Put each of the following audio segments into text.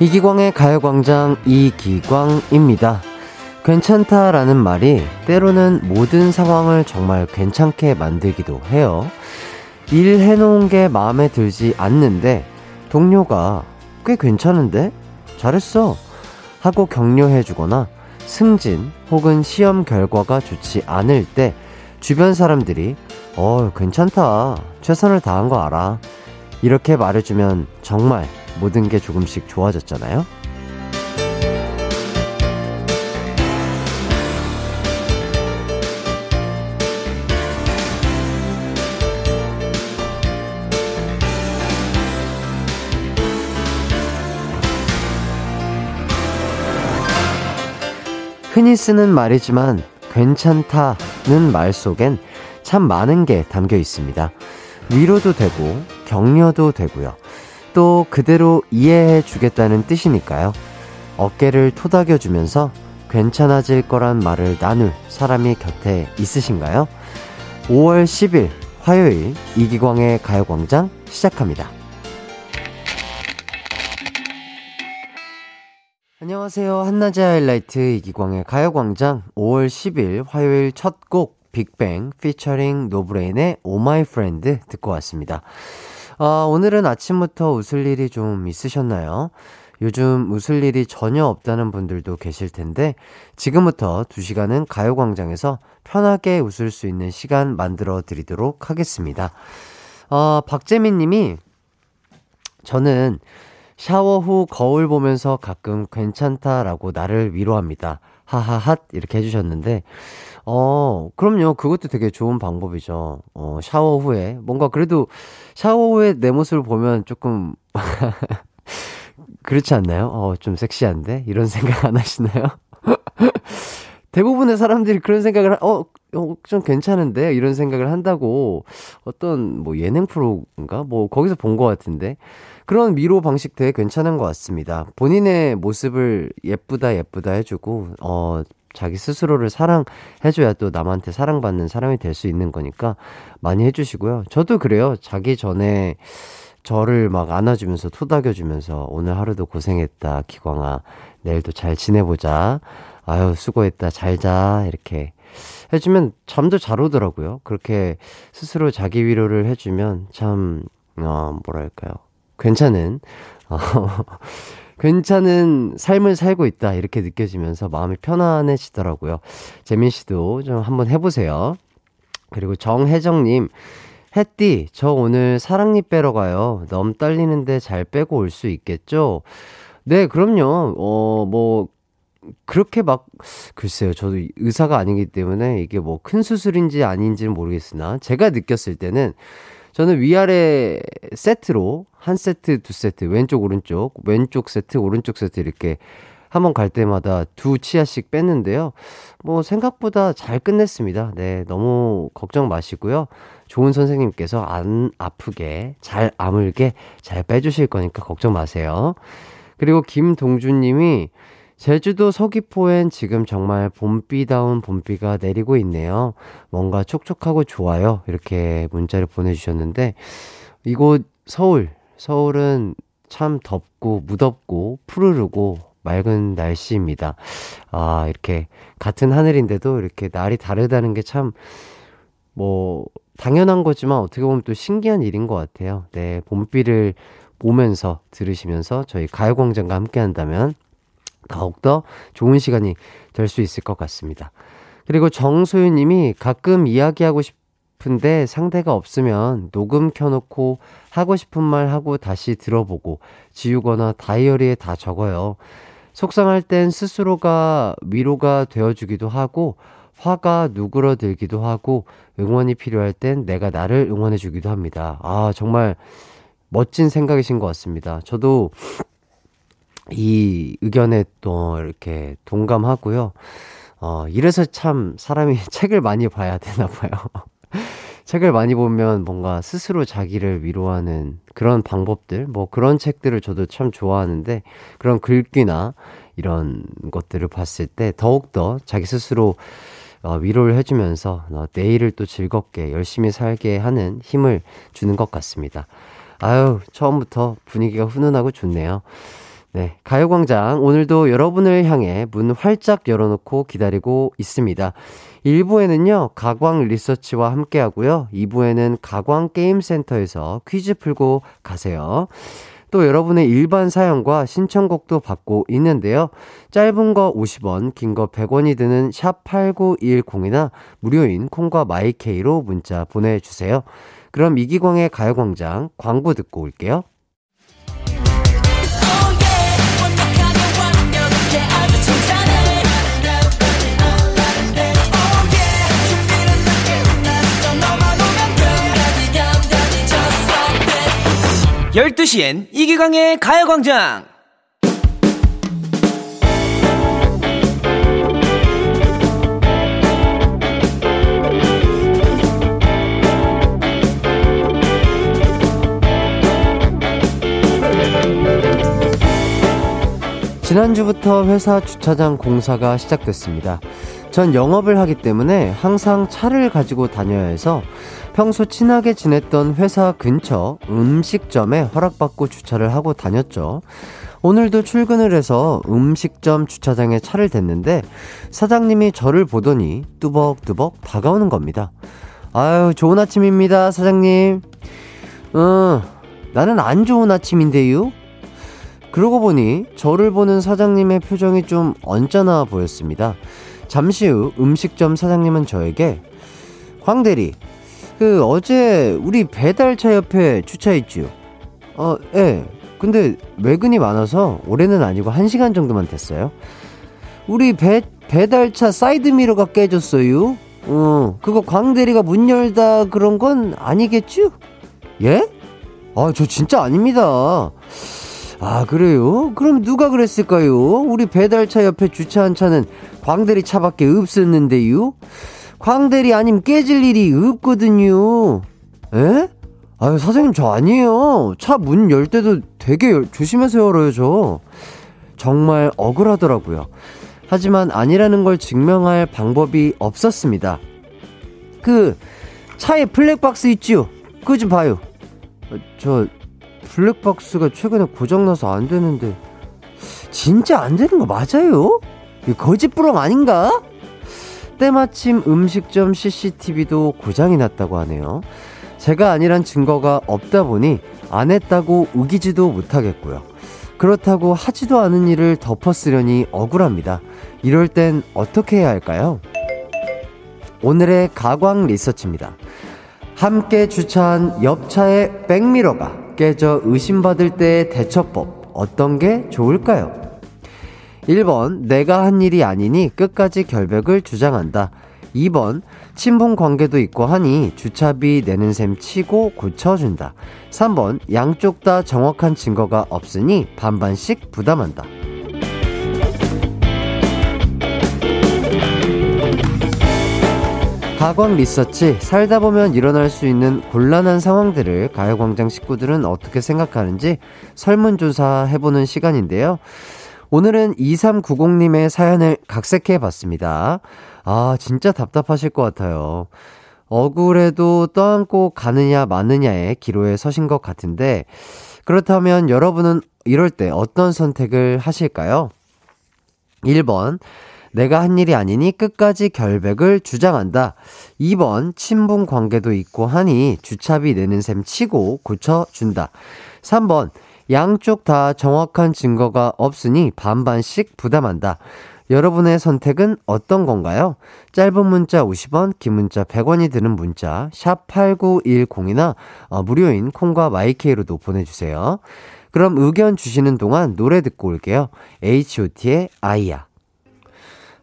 이기광의 가요광장 이기광입니다. 괜찮다라는 말이 때로는 모든 상황을 정말 괜찮게 만들기도 해요. 일 해놓은 게 마음에 들지 않는데 동료가 꽤 괜찮은데? 잘했어. 하고 격려해주거나 승진 혹은 시험 결과가 좋지 않을 때 주변 사람들이 어, 괜찮다. 최선을 다한 거 알아. 이렇게 말해주면 정말 모든 게 조금씩 좋아졌잖아요? 흔히 쓰는 말이지만 괜찮다는 말 속엔 참 많은 게 담겨 있습니다. 위로도 되고 격려도 되고요. 또 그대로 이해해 주겠다는 뜻이니까요. 어깨를 토닥여 주면서 괜찮아질 거란 말을 나눌 사람이 곁에 있으신가요? 5월 10일 화요일 이기광의 가요광장 시작합니다. 안녕하세요. 한낮의 하이라이트 이기광의 가요광장 5월 10일 화요일 첫 곡 빅뱅 피처링 노브레인의 Oh My Friend 듣고 왔습니다. 아, 오늘은 아침부터 웃을 일이 좀 있으셨나요? 요즘 웃을 일이 전혀 없다는 분들도 계실 텐데, 지금부터 2시간은 가요광장에서 편하게 웃을 수 있는 시간 만들어 드리도록 하겠습니다. 어, 박재민 님이, 저는 샤워 후 거울 보면서 가끔 괜찮다라고 나를 위로합니다. 하하핫 이렇게 해주셨는데 어 그럼요 그것도 되게 좋은 방법이죠. 어 샤워 후에 뭔가 그래도 샤워 후에 내 모습을 보면 조금 그렇지 않나요? 어 좀 섹시한데 이런 생각 안 하시나요? 대부분의 사람들이 그런 생각을 어, 어, 좀 괜찮은데 이런 생각을 한다고 어떤 뭐 예능 프로인가 뭐 거기서 본 것 같은데 그런 위로 방식 되게 괜찮은 것 같습니다. 본인의 모습을 예쁘다 예쁘다 해주고 어 자기 스스로를 사랑해줘야 또 남한테 사랑받는 사람이 될 수 있는 거니까 많이 해주시고요. 저도 그래요. 자기 전에 저를 막 안아주면서 토닥여주면서 오늘 하루도 고생했다 기광아 내일도 잘 지내보자 아유 수고했다 잘 자 이렇게 해주면 잠도 잘 오더라고요. 그렇게 스스로 자기 위로를 해주면 참 어, 뭐랄까요 괜찮은 어, 괜찮은 삶을 살고 있다 이렇게 느껴지면서 마음이 편안해지더라고요. 재민 씨도 좀 한번 해보세요. 그리고 정혜정님 햇띠 저 오늘 사랑니 빼러 가요. 너무 떨리는데 잘 빼고 올 수 있겠죠? 네 그럼요. 어 뭐 그렇게 막 글쎄요 저도 의사가 아니기 때문에 이게 뭐 큰 수술인지 아닌지는 모르겠으나 제가 느꼈을 때는 저는 위아래 세트로 한 세트, 두 세트, 왼쪽, 오른쪽, 왼쪽 세트, 오른쪽 세트 이렇게 한번 갈 때마다 두 치아씩 뺐는데요. 뭐 생각보다 잘 끝냈습니다. 네, 너무 걱정 마시고요. 좋은 선생님께서 안 아프게, 잘 아물게 잘 빼주실 거니까 걱정 마세요. 그리고 김동준 님이 제주도 서귀포엔 지금 정말 봄비다운 봄비가 내리고 있네요. 뭔가 촉촉하고 좋아요. 이렇게 문자를 보내주셨는데, 이곳 서울, 서울은 참 덥고 무덥고 푸르르고 맑은 날씨입니다. 아, 이렇게 같은 하늘인데도 이렇게 날이 다르다는 게 참, 뭐, 당연한 거지만 어떻게 보면 또 신기한 일인 것 같아요. 네, 봄비를 보면서 들으시면서 저희 가요광장과 함께 한다면 더욱더 좋은 시간이 될 수 있을 것 같습니다. 그리고 정소윤 님이 가끔 이야기하고 싶 은데 상대가 없으면 녹음 켜놓고 하고 싶은 말 하고 다시 들어보고 지우거나 다이어리에 다 적어요. 속상할 땐 스스로가 위로가 되어주기도 하고 화가 누그러들기도 하고 응원이 필요할 땐 내가 나를 응원해주기도 합니다. 아, 정말 멋진 생각이신 것 같습니다. 저도 이 의견에 또 이렇게 동감하고요. 어, 이래서 참 사람이 책을 많이 봐야 되나 봐요. 책을 많이 보면 뭔가 스스로 자기를 위로하는 그런 방법들, 뭐 그런 책들을 저도 참 좋아하는데 그런 글귀나 이런 것들을 봤을 때 더욱더 자기 스스로 어, 위로를 해주면서 어, 내일을 또 즐겁게 열심히 살게 하는 힘을 주는 것 같습니다. 아유, 처음부터 분위기가 훈훈하고 좋네요. 네, 가요광장 오늘도 여러분을 향해 문 활짝 열어놓고 기다리고 있습니다. 1부에는요, 가광 리서치와 함께 하고요. 2부에는 가광 게임센터에서 퀴즈 풀고 가세요. 또 여러분의 일반 사연과 신청곡도 받고 있는데요. 짧은 거 50원, 긴 거 100원이 드는 샵 8910이나 무료인 콩과 마이케이로 문자 보내주세요. 그럼 이기광의 가요광장 광고 듣고 올게요. 열두 시엔 이기광의 가요광장 지난주부터 회사 주차장 공사가 시작됐습니다. 전 영업을 하기 때문에 항상 차를 가지고 다녀야 해서 평소 친하게 지냈던 회사 근처 음식점에 허락받고 주차를 하고 다녔죠. 오늘도 출근을 해서 음식점 주차장에 차를 댔는데 사장님이 저를 보더니 뚜벅뚜벅 다가오는 겁니다. 아유, 좋은 아침입니다, 사장님. 어, 나는 안 좋은 아침인데요? 그러고 보니 저를 보는 사장님의 표정이 좀 언짢아 보였습니다. 잠시 후 음식점 사장님은 저에게 광대리 그 어제 우리 배달차 옆에 주차했지요. 어, 예. 근데 외근이 많아서 오래는 아니고 1시간 정도만 댔어요. 우리 배 배달차 사이드 미러가 깨졌어요. 어, 그거 광대리가 문 열다 그런 건 아니겠죠? 예? 아, 저 진짜 아닙니다. 아, 그래요? 그럼 누가 그랬을까요? 우리 배달차 옆에 주차한 차는 광대리 차밖에 없었는데요? 광대리 아님 깨질 일이 없거든요. 에? 아유, 사장님, 저 아니에요. 차 문 열 때도 되게 조심해서 열어요, 저. 정말 억울하더라고요. 하지만 아니라는 걸 증명할 방법이 없었습니다. 그, 차에 블랙박스 있지요? 그거 좀 봐요. 어, 저, 블랙박스가 최근에 고장나서 안 되는데 진짜 안 되는 거 맞아요? 거짓부렁 아닌가? 때마침 음식점 CCTV도 고장이 났다고 하네요. 제가 아니란 증거가 없다 보니 안 했다고 우기지도 못하겠고요. 그렇다고 하지도 않은 일을 덮어쓰려니 억울합니다. 이럴 땐 어떻게 해야 할까요? 오늘의 가광 리서치입니다. 함께 주차한 옆차의 백미러가 깨져 의심받을 때의 대처법 어떤 게 좋을까요? 1번 내가 한 일이 아니니 끝까지 결백을 주장한다. 2번 친분 관계도 있고 하니 주차비 내는 셈 치고 고쳐준다. 3번 양쪽 다 정확한 증거가 없으니 반반씩 부담한다. 가광 리서치 살다 보면 일어날 수 있는 곤란한 상황들을 가요광장 식구들은 어떻게 생각하는지 설문조사 해보는 시간인데요. 오늘은 2390님의 사연을 각색해 봤습니다. 아, 진짜 답답하실 것 같아요. 억울해도 떠안고 가느냐 마느냐의 기로에 서신 것 같은데, 그렇다면 여러분은 이럴 때 어떤 선택을 하실까요? 1번, 내가 한 일이 아니니 끝까지 결백을 주장한다. 2번, 친분 관계도 있고 하니 주차비 내는 셈 치고 고쳐준다. 3번, 양쪽 다 정확한 증거가 없으니 반반씩 부담한다. 여러분의 선택은 어떤 건가요? 짧은 문자 50원, 긴 문자 100원이 드는 문자 샵 8910이나 어, 무료인 콩과 마이케이로도 보내주세요. 그럼 의견 주시는 동안 노래 듣고 올게요. H.O.T의 아이야.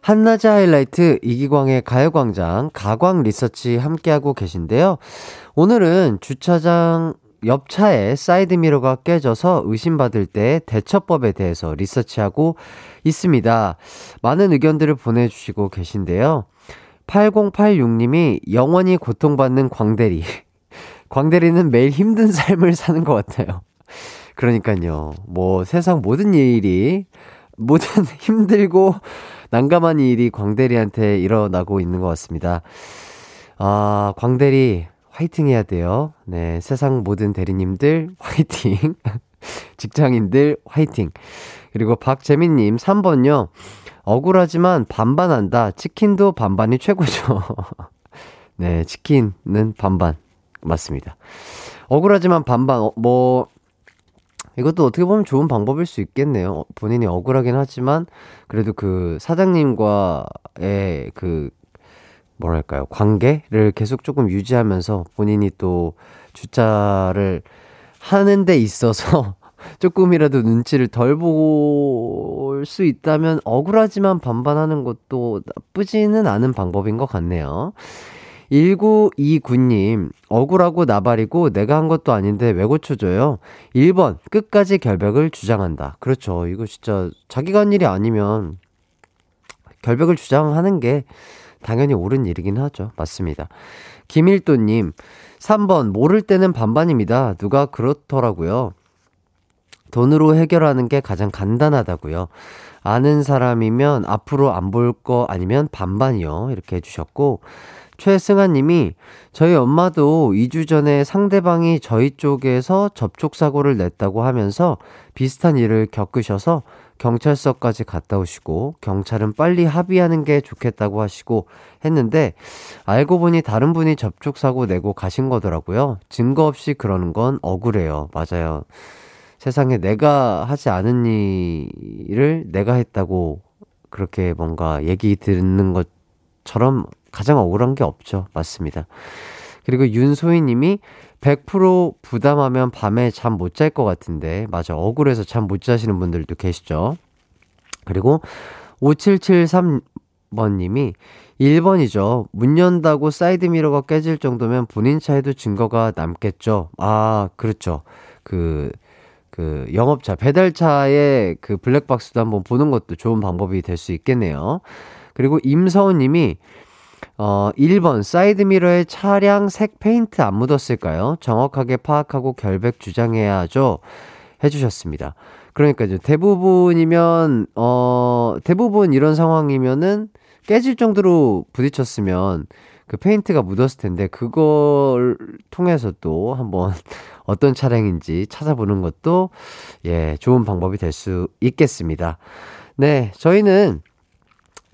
한낮의 하이라이트 이기광의 가요광장 가광 리서치 함께하고 계신데요. 오늘은 주차장 옆 차에 사이드미러가 깨져서 의심받을 때 대처법에 대해서 리서치하고 있습니다. 많은 의견들을 보내주시고 계신데요. 8086님이 영원히 고통받는 광대리. 광대리는 매일 힘든 삶을 사는 것 같아요. 그러니까요. 뭐 세상 모든 일이 모든 힘들고 난감한 일이 광대리한테 일어나고 있는 것 같습니다. 아, 광대리, 화이팅 해야 돼요. 네, 세상 모든 대리님들, 화이팅. 직장인들, 화이팅. 그리고 박재민님 3번요. 억울하지만 반반한다. 치킨도 반반이 최고죠. 네, 치킨은 반반. 맞습니다. 억울하지만 반반, 어, 뭐, 이것도 어떻게 보면 좋은 방법일 수 있겠네요. 어, 본인이 억울하긴 하지만, 그래도 그 사장님과의 그, 뭐랄까요, 관계를 계속 조금 유지하면서 본인이 또 주차를 하는 데 있어서 조금이라도 눈치를 덜 볼 수 있다면 억울하지만 반반하는 것도 나쁘지는 않은 방법인 것 같네요. 1929님, 억울하고 나발이고 내가 한 것도 아닌데 왜 고쳐줘요? 1번, 끝까지 결백을 주장한다. 그렇죠. 이거 진짜 자기가 한 일이 아니면 결백을 주장하는 게 당연히 옳은 일이긴 하죠. 맞습니다. 김일도님, 3번, 모를 때는 반반입니다. 누가 그렇더라고요. 돈으로 해결하는 게 가장 간단하다고요. 아는 사람이면 앞으로 안 볼 거 아니면 반반이요. 이렇게 해주셨고, 최승아 님이 저희 엄마도 2주 전에 상대방이 저희 쪽에서 접촉사고를 냈다고 하면서 비슷한 일을 겪으셔서 경찰서까지 갔다 오시고 경찰은 빨리 합의하는 게 좋겠다고 하시고 했는데 알고 보니 다른 분이 접촉 사고 내고 가신 거더라고요. 증거 없이 그러는 건 억울해요. 맞아요. 세상에 내가 하지 않은 일을 내가 했다고 그렇게 뭔가 얘기 듣는 것처럼 가장 억울한 게 없죠. 맞습니다. 그리고 윤소희 님이 100% 부담하면 밤에 잠 못 잘 것 같은데, 맞아. 억울해서 잠 못 자시는 분들도 계시죠. 그리고 5773번 님이 1번이죠. 문 연다고 사이드미러가 깨질 정도면 본인 차에도 증거가 남겠죠. 아, 그렇죠. 그, 그 영업차 배달차의 그 블랙박스도 한번 보는 것도 좋은 방법이 될 수 있겠네요. 그리고 임서훈 님이 어 1번 사이드미러에 차량 색 페인트 안 묻었을까요? 정확하게 파악하고 결백 주장해야죠. 해 주셨습니다. 그러니까 이제 대부분이면 어 대부분 이런 상황이면은 깨질 정도로 부딪혔으면 그 페인트가 묻었을 텐데 그걸 통해서 또 한번 어떤 차량인지 찾아보는 것도 예, 좋은 방법이 될 수 있겠습니다. 네, 저희는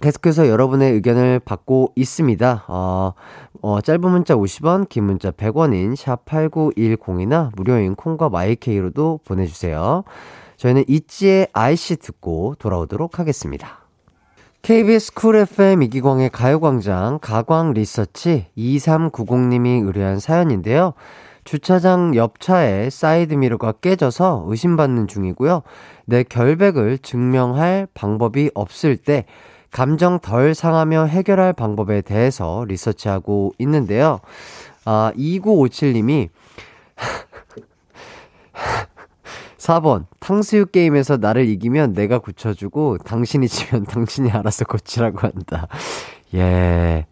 계속해서 여러분의 의견을 받고 있습니다. 어, 어, 짧은 문자 50원, 긴 문자 100원인 샵8910이나 무료인 콩과 마이케이로도 보내주세요. 저희는 있지의 ICY 듣고 돌아오도록 하겠습니다. KBS Cool FM 이기광의 가요광장 가광 리서치 2390님이 의뢰한 사연인데요. 주차장 옆 차에 사이드미러가 깨져서 의심받는 중이고요. 내 결백을 증명할 방법이 없을 때 감정 덜 상하며 해결할 방법에 대해서 리서치하고 있는데요. 아, 2957님이 4번, 탕수육 게임에서 나를 이기면 내가 고쳐주고, 당신이 지면 당신이 알아서 고치라고 한다. 예.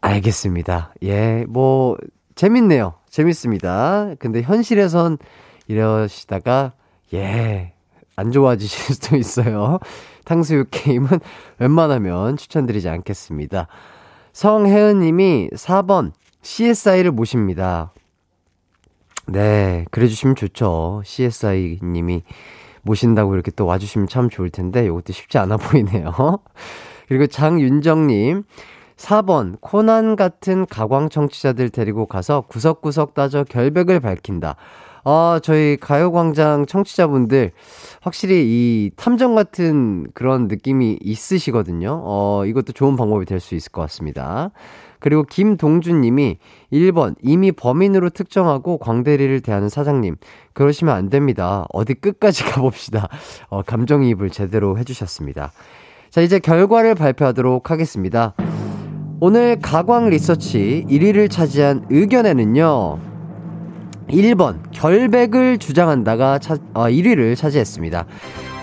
알겠습니다. 예, 뭐, 재밌네요. 재밌습니다. 근데 현실에선 이러시다가, 예, 안 좋아지실 수도 있어요. 탕수육 게임은 웬만하면 추천드리지 않겠습니다. 성혜은 님이 4번, CSI를 모십니다. 네, 그래주시면 좋죠. CSI 님이 모신다고 이렇게 또 와주시면 참 좋을 텐데, 이것도 쉽지 않아 보이네요. 그리고 장윤정님, 4번, 코난 같은 가광 청취자들 데리고 가서 구석구석 따져 결백을 밝힌다. 아, 저희 가요광장 청취자분들, 확실히 이 탐정 같은 그런 느낌이 있으시거든요. 어, 이것도 좋은 방법이 될 수 있을 것 같습니다. 그리고 김동준 님이 1번 이미 범인으로 특정하고 광대리를 대하는 사장님 그러시면 안 됩니다. 어디 끝까지 가봅시다. 어, 감정이입을 제대로 해주셨습니다. 자 이제 결과를 발표하도록 하겠습니다. 오늘 가광 리서치 1위를 차지한 의견에는요. 1번 결백을 주장한다가 차, 어, 1위를 차지했습니다.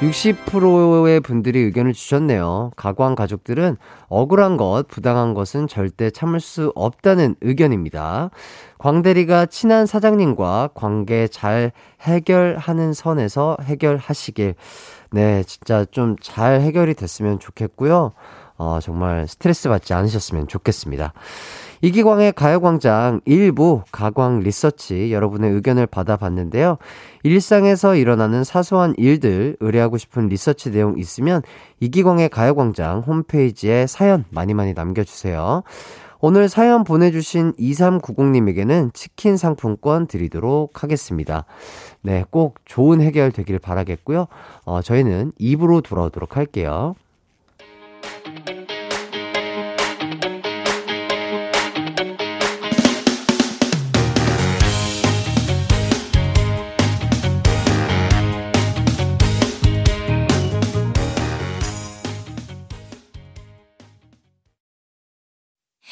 60%의 분들이 의견을 주셨네요. 가광 가족들은 억울한 것, 부당한 것은 절대 참을 수 없다는 의견입니다. 광대리가 친한 사장님과 관계 잘 해결하는 선에서 해결하시길. 네, 진짜 좀 잘 해결이 됐으면 좋겠고요. 어, 정말 스트레스 받지 않으셨으면 좋겠습니다. 이기광의 가요광장 일부 가광 리서치 여러분의 의견을 받아봤는데요. 일상에서 일어나는 사소한 일들 의뢰하고 싶은 리서치 내용 있으면 이기광의 가요광장 홈페이지에 사연 많이 많이 남겨주세요. 오늘 사연 보내주신 2390님에게는 치킨 상품권 드리도록 하겠습니다. 네, 꼭 좋은 해결 되길 바라겠고요. 어, 저희는 입으로 돌아오도록 할게요.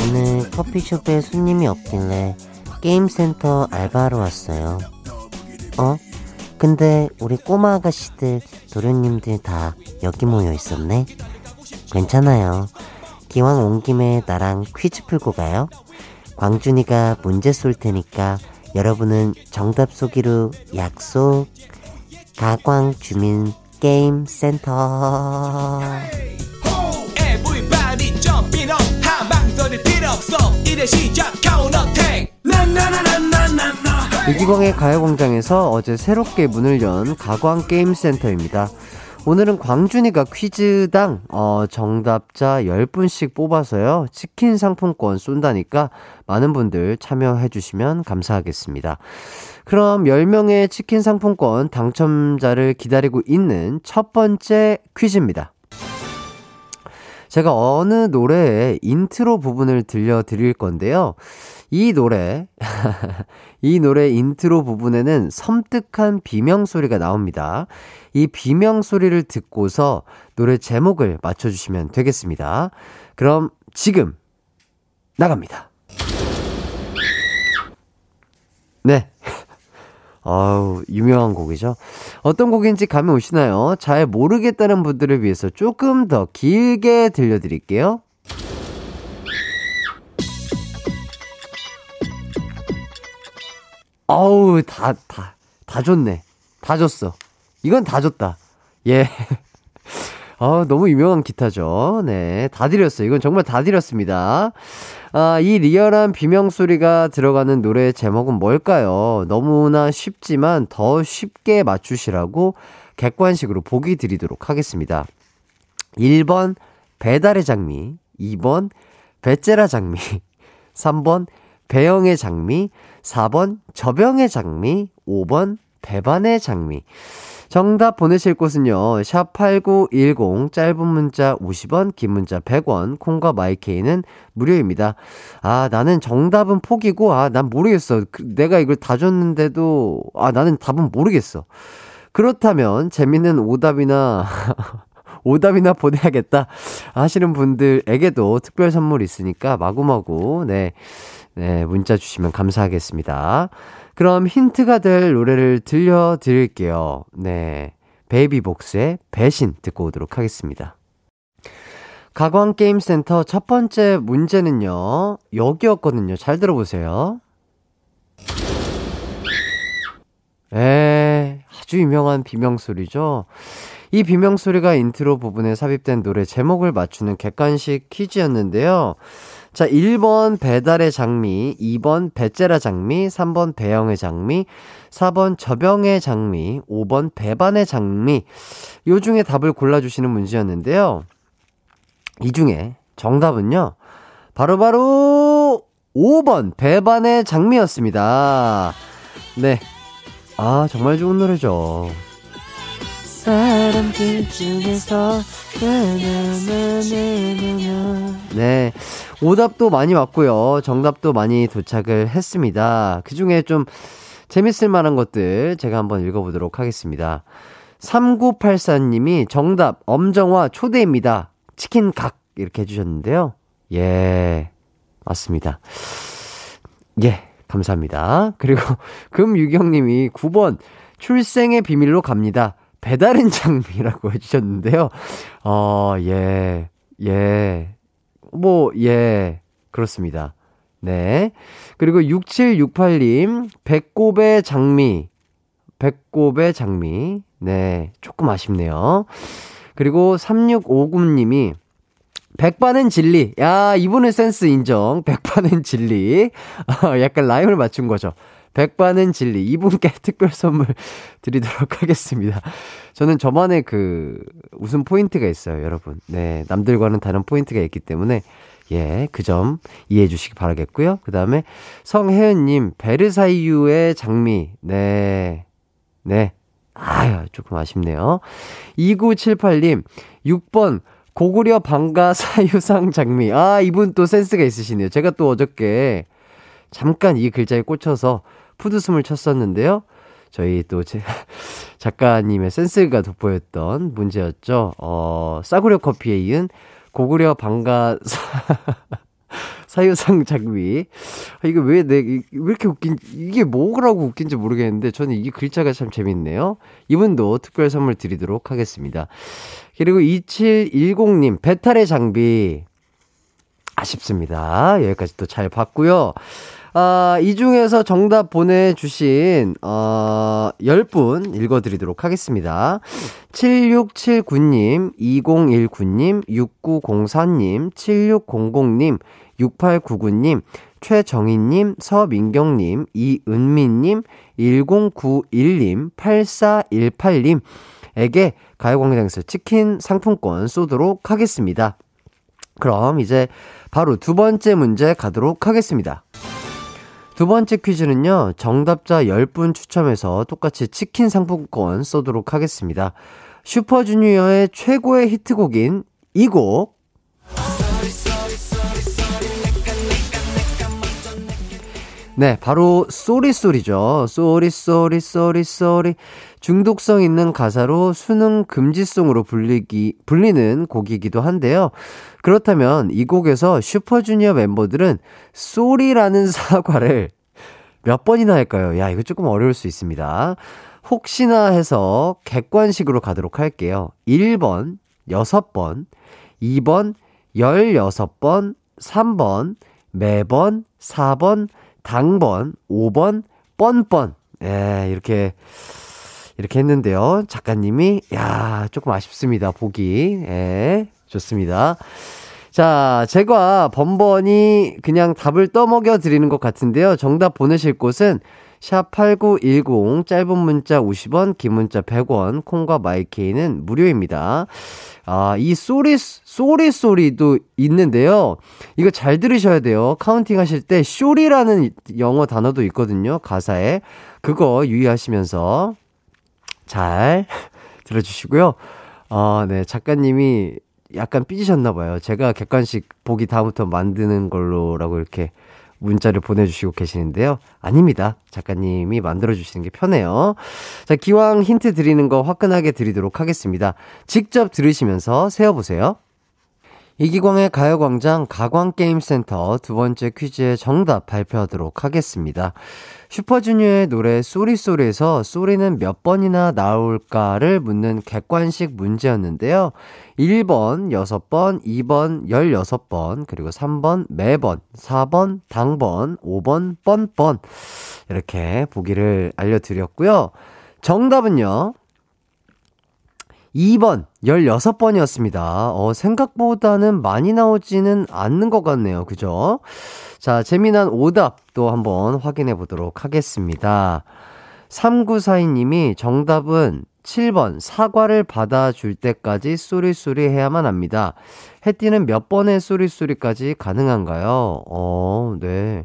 오늘 커피숍에 손님이 없길래 게임센터 알바하러 왔어요. 어? 근데 우리 꼬마 아가씨들, 도련님들 다 여기 모여 있었네? 괜찮아요. 기왕 온 김에 나랑 퀴즈 풀고 가요. 광준이가 문제 쏠 테니까 여러분은 정답 쏘기로 약속. 가광 주민 게임 센터. 이기광의 가요광장에서 어제 새롭게 문을 연 가광게임센터입니다. 오늘은 광준이가 퀴즈당 어, 정답자 10분씩 뽑아서요. 치킨 상품권 쏜다니까 많은 분들 참여해 주시면 감사하겠습니다. 그럼 10명의 치킨 상품권 당첨자를 기다리고 있는 첫 번째 퀴즈입니다. 제가 어느 노래의 인트로 부분을 들려드릴 건데요. 이 노래, 이 노래 인트로 부분에는 섬뜩한 비명 소리가 나옵니다. 이 비명 소리를 듣고서 노래 제목을 맞춰주시면 되겠습니다. 그럼 지금 나갑니다. 네. 아우, 유명한 곡이죠. 어떤 곡인지 감이 오시나요? 잘 모르겠다는 분들을 위해서 조금 더 길게 들려드릴게요. 어우, 다, 다, 다 줬네. 다 줬어. 이건 다 줬다. 예. 아, 너무 유명한 기타죠. 네. 다 드렸어요. 이건 정말 다 드렸습니다. 아, 이 리얼한 비명소리가 들어가는 노래 제목은 뭘까요? 너무나 쉽지만 더 쉽게 맞추시라고 객관식으로 보기 드리도록 하겠습니다. 1번, 배달의 장미. 2번, 배째라 장미. 3번, 배영의 장미. 4번, 저병의 장미. 5번, 배반의 장미. 정답 보내실 곳은요. 샵8910 짧은 문자 50원, 긴 문자 100원, 콩과 마이케이는 무료입니다. 아, 나는 정답은 포기고 아, 난 모르겠어. 그, 내가 이걸 다 줬는데도 아, 나는 답은 모르겠어. 그렇다면 재밌는 오답이나 오답이나 보내야겠다 하시는 분들에게도 특별 선물 있으니까 마구마구 네. 네, 문자 주시면 감사하겠습니다. 그럼 힌트가 될 노래를 들려드릴게요. 네. 베이비복스의 배신 듣고 오도록 하겠습니다. 가광게임센터 첫 번째 문제는요, 여기였거든요. 잘 들어보세요. 에, 아주 유명한 비명소리죠. 이 비명소리가 인트로 부분에 삽입된 노래 제목을 맞추는 객관식 퀴즈였는데요. 자, 1번 배달의 장미, 2번 배째라 장미, 3번 배영의 장미, 4번 저병의 장미, 5번 배반의 장미. 요 중에 답을 골라주시는 문제였는데요. 이 중에 정답은요. 바로바로 바로 5번 배반의 장미였습니다. 네. 아, 정말 좋은 노래죠. 사람들 중에서 네. 오답도 많이 왔고요. 정답도 많이 도착을 했습니다. 그 중에 좀 재밌을 만한 것들 제가 한번 읽어보도록 하겠습니다. 3984님이 정답, 엄정화 초대입니다. 치킨 각. 이렇게 해주셨는데요. 예, 맞습니다. 예, 감사합니다. 그리고 금유경님이 9번, 출생의 비밀로 갑니다. 배달은 장미라고 해주셨는데요. 어, 예, 예. 뭐, 예, 그렇습니다. 네. 그리고 6768님, 배꼽의 장미. 배꼽의 장미. 네, 조금 아쉽네요. 그리고 3659님이 백반은 진리. 야, 이분은 센스 인정. 백반은 진리. 어, 약간 rhyme을 맞춘 거죠. 백반은 진리. 이분께 특별 선물 드리도록 하겠습니다. 저는 저만의 그 웃음 포인트가 있어요, 여러분. 네, 남들과는 다른 포인트가 있기 때문에 예, 그 점 이해해 주시기 바라겠고요. 그 다음에 성혜은 님, 베르사유의 장미. 네, 네. 아유, 조금 아쉽네요. 2978님, 6번, 고구려 방가 사유상 장미. 아, 이분 또 센스가 있으시네요. 제가 또 어저께 잠깐 이 글자에 꽂혀서 푸드숨을 쳤었는데요. 저희 또 제, 작가님의 센스가 돋보였던 문제였죠. 어, 싸구려 커피에 이은 고구려 방가 사, 사유상 장미. 아, 이거 왜, 내, 왜 이렇게 웃긴, 이게 뭐라고 웃긴지 모르겠는데, 저는 이 글자가 참 재밌네요. 이분도 특별 선물 드리도록 하겠습니다. 그리고 2710님, 배탈의 장비. 아쉽습니다. 여기까지 또 잘 봤고요. 아, 이 중에서 정답 보내주신, 어, 10분 읽어드리도록 하겠습니다. 7679님, 2019님, 6904님, 7600님, 6899님, 최정희님, 서민경님, 이은미님, 1091님, 8418님, 에게 가요광장에서 치킨 상품권 쏘도록 하겠습니다. 그럼 이제 바로 두 번째 문제 가도록 하겠습니다. 두 번째 퀴즈는요, 정답자 10분 추첨해서 똑같이 치킨 상품권 쏘도록 하겠습니다. 슈퍼주니어의 최고의 히트곡인 이 곡. 네, 바로 Sorry Sorry죠. Sorry sorry sorry sorry 중독성 있는 가사로 수능 금지송으로 불리기 불리는 곡이기도 한데요. 그렇다면 이 곡에서 슈퍼주니어 멤버들은 sorry라는 사과를 몇 번이나 할까요? 야, 이거 조금 어려울 수 있습니다. 혹시나 해서 객관식으로 가도록 할게요. 1번, 6번, 2번, 16번, 3번, 매번, 4번, 당번, 5번, 뻔뻔. 예, 이렇게, 이렇게 했는데요. 작가님이, 야, 조금 아쉽습니다. 보기. 예, 좋습니다. 자, 제가 번번이 그냥 답을 떠먹여 드리는 것 같은데요. 정답 보내실 곳은 샵8910 짧은 문자 50원, 긴 문자 100원, 콩과 마이케이는 무료입니다. 아, 이 sorry, sorry sorry도 있는데요. 이거 잘 들으셔야 돼요. counting 하실 때 shawty라는 영어 단어도 있거든요. 가사에. 그거 유의하시면서 잘 들어주시고요. 어, 네. 작가님이 약간 삐지셨나 봐요. 제가 객관식 보기 다음부터 만드는 걸로라고 이렇게 문자를 보내주시고 계시는데요. 아닙니다. 작가님이 만들어주시는 게 편해요. 자, 기왕 힌트 드리는 거 화끈하게 드리도록 하겠습니다. 직접 들으시면서 세어보세요. 이기광의 가요광장 가광게임센터 두 번째 퀴즈의 정답 발표하도록 하겠습니다. 슈퍼주니어의 노래 쏘리쏘리에서 쏘리는 몇 번이나 나올까를 묻는 객관식 문제였는데요. 1번 6번, 2번 16번, 그리고 3번 매번, 4번 당번, 5번 뻔뻔 이렇게 보기를 알려드렸고요. 정답은요. 2번, 16번이었습니다. 어, 생각보다는 많이 나오지는 않는 것 같네요. 그죠? 자, 재미난 오답 또 한번 확인해 보도록 하겠습니다. 3942님이 정답은 7번, 사과를 받아줄 때까지 쏘리쏘리 해야만 합니다. 해띠는 몇 번의 쏘리쏘리까지 가능한가요? 어, 네.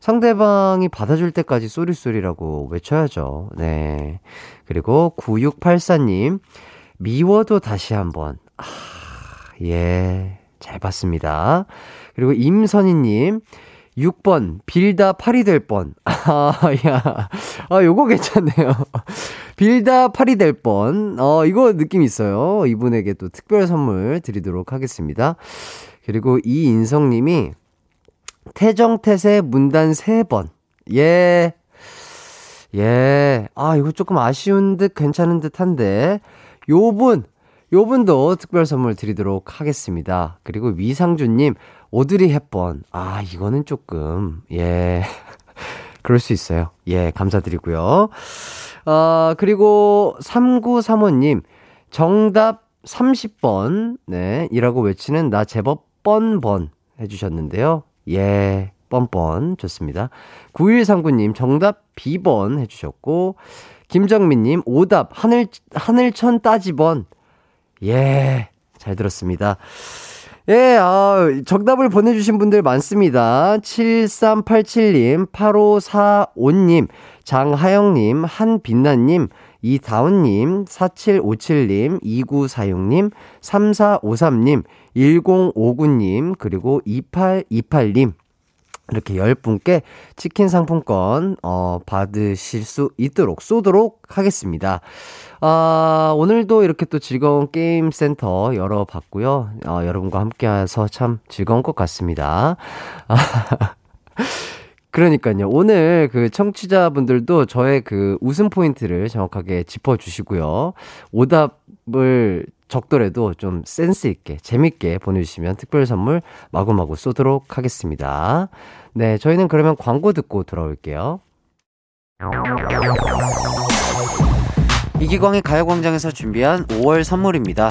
상대방이 받아줄 때까지 쏘리쏘리라고 외쳐야죠. 네. 그리고 9684님, 미워도 다시 한번. 아, 예. 잘 봤습니다. 그리고 임선희님, 6번, 빌다 팔이 될 뻔. 아, 야. 아, 요거 괜찮네요. 빌다 팔이 될 뻔. 어, 이거 느낌 있어요. 이분에게 또 특별 선물 드리도록 하겠습니다. 그리고 이인성님이 태정태세 문단 3번. 예. 예. 아, 이거 조금 아쉬운 듯 괜찮은 듯 한데, 요분, 요분도 특별 선물 드리도록 하겠습니다. 그리고 위상주님, 오드리 햇번. 아, 이거는 조금, 예. 그럴 수 있어요. 예, 감사드리고요. 아, 그리고 3935님, 정답 30번, 네, 이라고 외치는 나 제법 뻔번 해주셨는데요. 예, 뻔뻔. 좋습니다. 9139님, 정답 B번 해주셨고, 김정민님, 오답, 하늘, 하늘천 따지번. 예, 잘 들었습니다. 예, 아, 정답을 보내주신 분들 많습니다. 7387님, 8545님, 장하영님, 한빛나님, 이다운님, 4757님, 2946님, 3453님, 1059님, 그리고 2828님, 이렇게 10분께 치킨 상품권, 어, 받으실 수 있도록 쏘도록 하겠습니다. 아, 오늘도 이렇게 또 즐거운 게임 센터 열어봤고요. 어, 여러분과 함께 해서 참 즐거운 것 같습니다. 그러니까요. 오늘 그 청취자분들도 저의 그 웃음 포인트를 정확하게 짚어주시고요. 오답 을 적더라도 좀 센스 있게, 재밌게 보내주시면 특별 선물 마구마구 쏘도록 하겠습니다. 네, 저희는 그러면 광고 듣고 돌아올게요. 이기광의 가요광장에서 준비한 5월 선물입니다.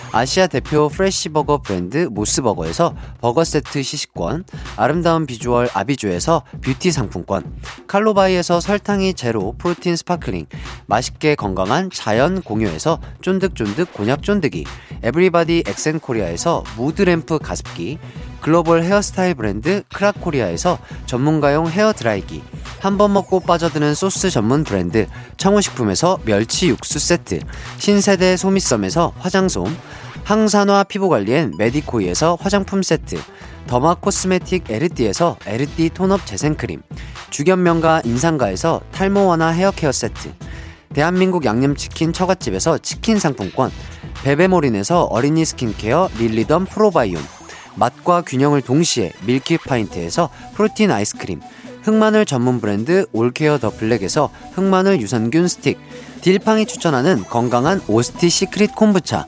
아시아 대표 fresh버거 브랜드 모스버거에서 버거 세트 시식권, 아름다운 비주얼 아비주에서 뷰티 상품권, 칼로바이에서 설탕이 제로 protein sparkling, 맛있게 건강한 자연 공유에서 쫀득쫀득 곤약 쫀득이, 에브리바디 엑센코리아에서 mood lamp 가습기, 글로벌 헤어스타일 브랜드 크라코리아에서 전문가용 헤어드라이기, 한 번 먹고 빠져드는 소스 전문 브랜드 청우식품에서 멸치 육수 세트, 신세대 소미썸에서 화장솜, 항산화 피부관리엔 메디코이에서 화장품 세트, derma cosmetic 에르띠에서 에르띠 tone-up 재생크림, 주견명가 인상가에서 탈모 완화 헤어케어 세트, 대한민국 양념치킨 처갓집에서 치킨 상품권, 베베모린에서 어린이 스킨케어 릴리덤 프로바이온, 맛과 균형을 동시에 밀키파인트에서 protein 아이스크림, 흑마늘 전문 브랜드 올케어 더 블랙에서 흑마늘 유산균 스틱, 딜팡이 추천하는 건강한 오스티 시크릿 콤부차,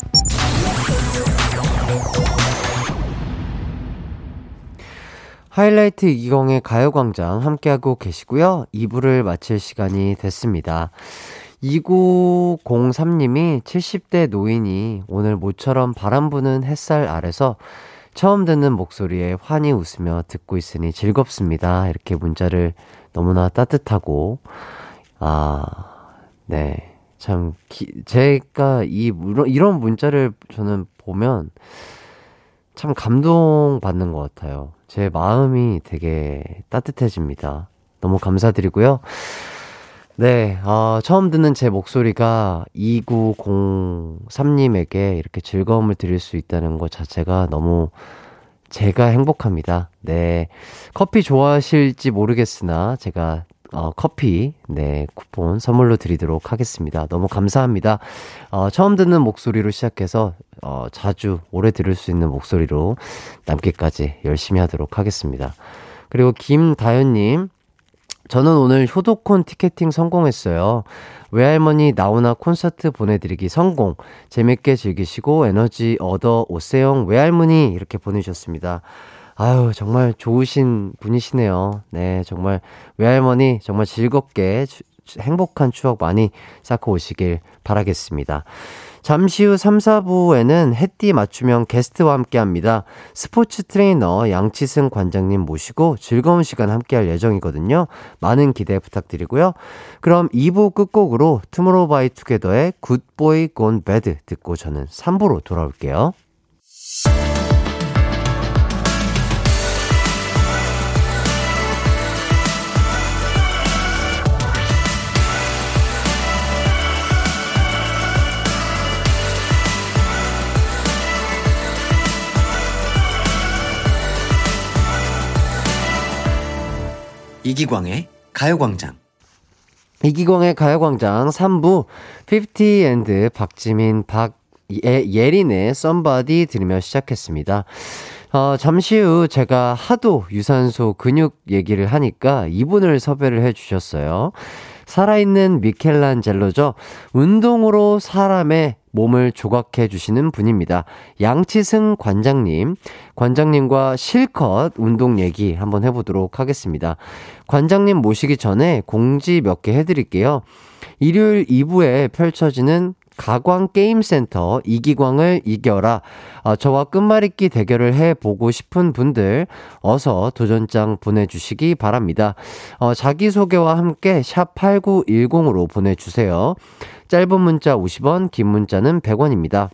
하이라이트 이기광의 가요광장 함께하고 계시고요. 2부를 마칠 시간이 됐습니다. 2903님이 70대 노인이 오늘 모처럼 바람 부는 햇살 아래서 처음 듣는 목소리에 환히 웃으며 듣고 있으니 즐겁습니다. 이렇게 문자를 너무나 따뜻하고, 아, 네. 참, 기, 제가 이, 이런 문자를 저는 보면 참 감동받는 것 같아요. 제 마음이 되게 따뜻해집니다. 너무 감사드리고요. 네, 어, 처음 듣는 제 목소리가 2903님에게 이렇게 즐거움을 드릴 수 있다는 것 자체가 너무 제가 행복합니다. 네. 커피 좋아하실지 모르겠으나 제가 어, 커피, 네, 쿠폰 선물로 드리도록 하겠습니다. 너무 감사합니다. 어, 처음 듣는 목소리로 시작해서, 어, 자주 오래 들을 수 있는 목소리로 남기까지 열심히 하도록 하겠습니다. 그리고 김다현님, 저는 오늘 효도콘 티켓팅 성공했어요. 외할머니 나오나 콘서트 보내드리기 성공. 재밌게 즐기시고 에너지 얻어 오세요. 외할머니 이렇게 보내주셨습니다. 아유, 정말 좋으신 분이시네요. 네, 정말 외할머니 정말 즐겁게 주- 행복한 추억 많이 쌓고 오시길 바라겠습니다. 잠시 후 3, 4부에는 해띠 맞춤형 게스트와 함께 합니다. 스포츠 트레이너 양치승 관장님 모시고 즐거운 시간 함께 할 예정이거든요. 많은 기대 부탁드리고요. 그럼 2부 끝곡으로 투모로우 바이 투게더의 Good Boy Gone Bad 듣고 저는 3부로 돌아올게요. 이기광의 가요광장. 이기광의 가요광장 3부 15앤드 박지민 박예린의 Somebody 들으며 시작했습니다. 어, 잠시 후 제가 하도 유산소 근육 얘기를 하니까 이분을 섭외를 해 주셨어요. 살아있는 미켈란젤로죠. 운동으로 사람의 몸을 조각해 주시는 분입니다. 양치승 관장님. 관장님과 실컷 운동 얘기 한번 해보도록 하겠습니다. 관장님 모시기 전에 공지 몇 개 해드릴게요. 일요일 2부에 펼쳐지는 가광 게임센터 이기광을 이겨라. 어, 저와 끝말잇기 대결을 해보고 싶은 분들 어서 도전장 보내주시기 바랍니다. 어, 자기소개와 함께 샵 8910으로 보내주세요. 짧은 문자 50원, 긴 문자는 100원입니다.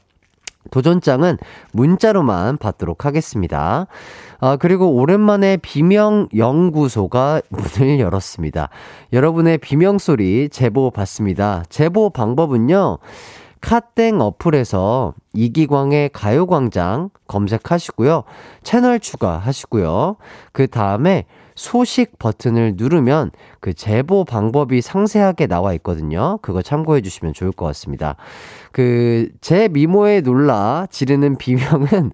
도전장은 문자로만 받도록 하겠습니다. 아, 그리고 오랜만에 비명 연구소가 문을 열었습니다. 여러분의 비명 소리 제보 받습니다. 제보 방법은요. 카땡 어플에서 이기광의 가요광장 검색하시고요. 채널 추가하시고요. 그 다음에 소식 버튼을 누르면 그 제보 방법이 상세하게 나와 있거든요. 그거 참고해 주시면 좋을 것 같습니다. 그, 제 미모에 놀라 지르는 비명은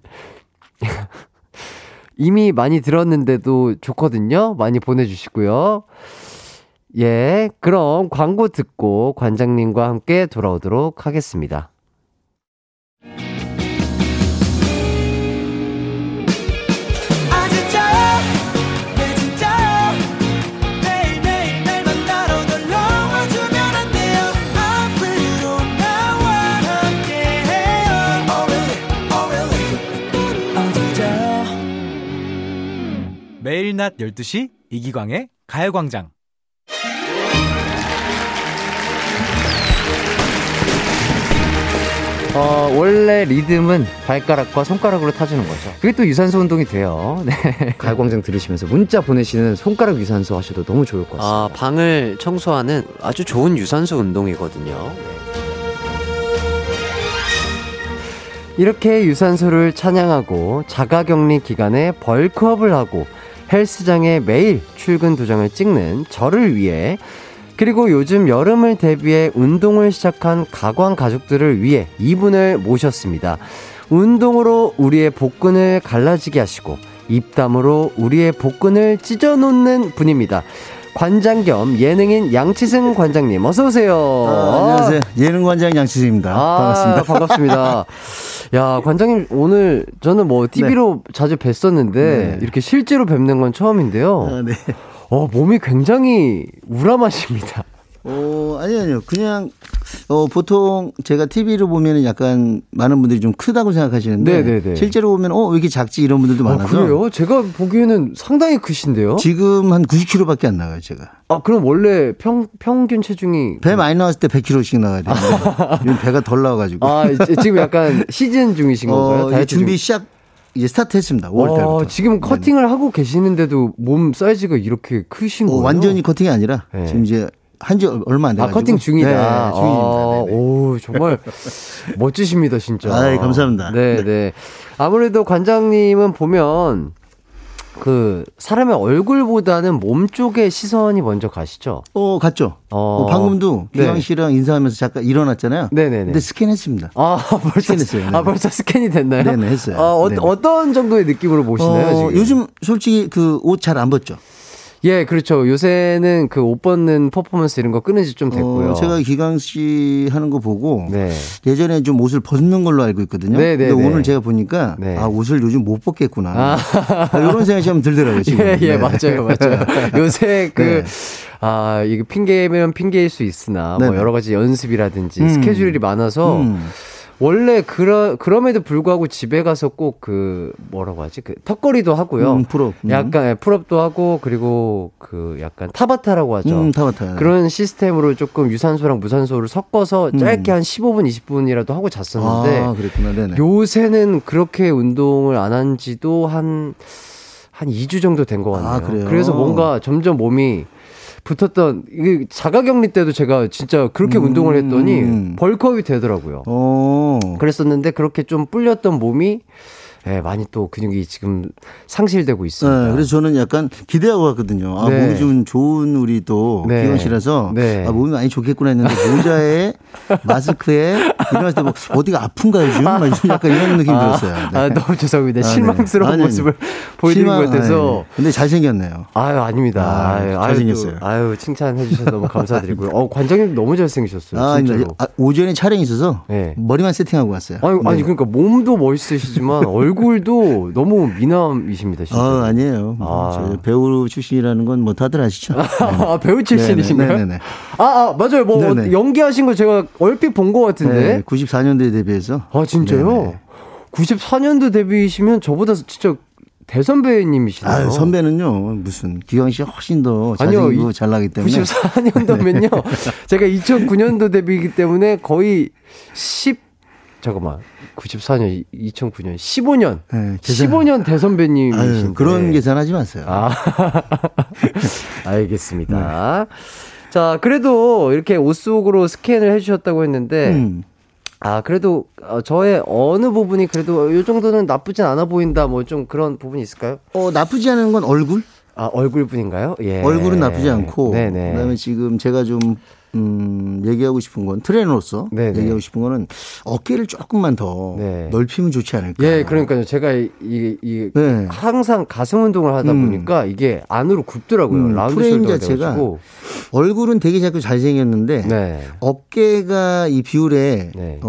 이미 많이 들었는데도 좋거든요. 많이 보내주시고요. 예, 그럼 광고 듣고 관장님과 함께 돌아오도록 하겠습니다. 매일 낮 12시 이기광의 가요광장. 어, 원래 리듬은 발가락과 손가락으로 타주는 거죠. 그게 또 유산소 운동이 돼요. 네. 가요광장 들으시면서 문자 보내시는 손가락 유산소 하셔도 너무 좋을 것 같습니다. 아, 방을 청소하는 아주 좋은 유산소 운동이거든요. 이렇게 유산소를 찬양하고 자가격리 기간에 벌크업을 하고 헬스장에 매일 출근 도장을 찍는 저를 위해 그리고 요즘 여름을 대비해 운동을 시작한 가광 가족들을 위해 이분을 모셨습니다. 운동으로 우리의 복근을 갈라지게 하시고 입담으로 우리의 복근을 찢어놓는 분입니다. 관장 겸 예능인 양치승 관장님 어서 오세요. 아, 안녕하세요. 예능 관장 양치승입니다. 아, 반갑습니다. 반갑습니다. 야, 관장님 오늘 저는 뭐 TV로 자주 뵀었는데 네. 이렇게 실제로 뵙는 건 처음인데요. 아, 네. 어, 몸이 굉장히 우람하십니다. 어, 아니, 아니요. 그냥, 어, 보통 제가 TV로 보면은 약간 많은 분들이 좀 크다고 생각하시는데. 네네네. 실제로 보면, 어, 왜 이렇게 작지? 이런 분들도 아, 많아서. 그래요? 제가 보기에는 상당히 크신데요? 지금 한 90kg밖에 안 나가요, 제가. 아, 그럼 원래 평, 평균 체중이. 배 많이 나왔을 때 100kg씩 나가야 되는데. 요즘 배가 덜 나와가지고. 아, 지금 약간 시즌 중이신 건가요? 어, 이제 다이어트 준비 중- 시작, 이제 스타트 했습니다. 5월 와, 달부터. 지금 커팅을 하고 계시는데도 몸 사이즈가 이렇게 크신 어, 거예요? 완전히 커팅이 아니라 네. 지금 이제 한지 얼마 안 아, 돼가지고. 커팅 중이다. 네, 아, 중입니다. 네네. 오, 정말 멋지십니다, 진짜. 아이, 감사합니다. 네, 네. 네. 아무래도 관장님은 보면 그 사람의 얼굴보다는 몸 쪽에 시선이 먼저 가시죠. 어, 갔죠. 어. 어, 방금도 네. 기광 씨랑 인사하면서 잠깐 일어났잖아요. 네네네. 근데 스캔했습니다. 아, 벌써 스캔했어요. 아, 네네. 벌써 스캔이 됐나요? 네네, 했어요. 아, 어, 네네. 어떤 정도의 느낌으로 보시나요, 어, 지금? 요즘 솔직히 그 옷 잘 안 벗죠. 예, 그렇죠. 요새는 그 옷 벗는 퍼포먼스 이런 거 끊은 지 좀 됐고요. 어, 제가 기강 씨 하는 거 보고 네. 예전에 좀 옷을 벗는 걸로 알고 있거든요. 네, 네, 근데 네. 오늘 제가 보니까 네. 아 옷을 요즘 못 벗겠구나. 아, 이런 생각이 좀 들더라고요. 지금. 예, 예, 네. 맞아요, 맞아요. 요새 그, 네. 아, 이게 핑계면 핑계일 수 있으나, 뭐 네네. 여러 가지 연습이라든지 음. 스케줄이 많아서, 음. 원래 그러, 그럼에도 불구하고 집에 가서 꼭 그, 뭐라고 하지? 그 턱걸이도 하고요. 음, pull-up. 음. 약간 예, pull-up도 하고, 그리고 그 약간 타바타라고 하죠. 음, 타바타. 그런 시스템으로 조금 유산소랑 무산소를 섞어서 짧게 한 15분, 20분이라도 하고 잤었는데, 음. 아, 그랬구나. 네네. 요새는 그렇게 운동을 안 한 지도 한, 한 2주 정도 된 것 같네요. 아? 그래서 뭔가 점점 몸이 붙었던, 이게 자가격리 때도 제가 진짜 그렇게 음. 운동을 했더니 bulk-up이 되더라고요. 어. 그랬었는데 그렇게 좀 불렸던 몸이 예, 많이 또 근육이 지금 상실되고 있습니다. 네, 그래서 저는 약간 기대하고 갔거든요. 아, 네. 몸이 좀 좋은 우리 또 네. 기원 씨라서 네. 아, 몸이 많이 좋겠구나 했는데 모자에 마스크에 일어났을 때뭐 어디가 아픈가요 지금? 막좀 약간 이런 느낌이 들었어요. 네. 아, 너무 죄송합니다. 아, 네. 실망스러운 아니, 아니. 모습을 보여드린 실망, 것 같아서. 네. 근데 잘생겼네요. 아유, 아닙니다. 아, 아유, 잘생겼어요. 아유, 또, 아유, 칭찬해 주셔서 너무 감사드리고요. 어, 관장님 너무 잘생기셨어요. 아, 진짜로. 아, 오전에 촬영이 있어서 네. 머리만 세팅하고 왔어요. 아니, 아니, 네. 그러니까 몸도 멋있으시지만 얼굴 도 너무 미남이십니다, 진짜. 아, 아니에요. 아. 저 배우 출신이라는 건 뭐 다들 아시죠? 아, 배우 출신이신가요? 네네네. 아, 아, 맞아요. 뭐 네네. 연기하신 거 제가 얼핏 본 것 같은데. 네, 94년도에 데뷔해서. 아, 진짜요? 네네. 94년도 데뷔이시면 저보다 진짜 대선배님이시네요. 아, 선배는요. 무슨 기광 씨 훨씬 더 잘생기고 이- 잘 나기 때문에. 94년도면요. 제가 2009년도 데뷔이기 때문에 거의 10 잠깐만. 94년, 2009년, 15년. 네, 계산- 15년 대선배님이신데. 아유, 그런 계산하지 마세요. 아. 알겠습니다. 자, 그래도 이렇게 옷 속으로 스캔을 해 주셨다고 했는데 음. 아, 그래도 어, 저의 어느 부분이 그래도 이 정도는 나쁘진 않아 보인다. 뭐 좀 그런 부분이 있을까요? 어, 나쁘지 않은 건 얼굴? 아, 얼굴뿐인가요? 예. 얼굴은 나쁘지 않고. 네네. 그다음에 지금 제가 좀 음, 얘기하고 싶은 건 트레이너로서 네네. 얘기하고 싶은 거는 어깨를 조금만 더 네. 넓히면 좋지 않을까. 예, 그러니까요. 제가 이, 이, 이 네. 항상 가슴 운동을 하다 음. 보니까 이게 안으로 굽더라고요. 음, 라운드 프레임 자체가 돼가지고. 얼굴은 되게 자꾸 잘생겼는데 네. 어깨가 이 비율에 네.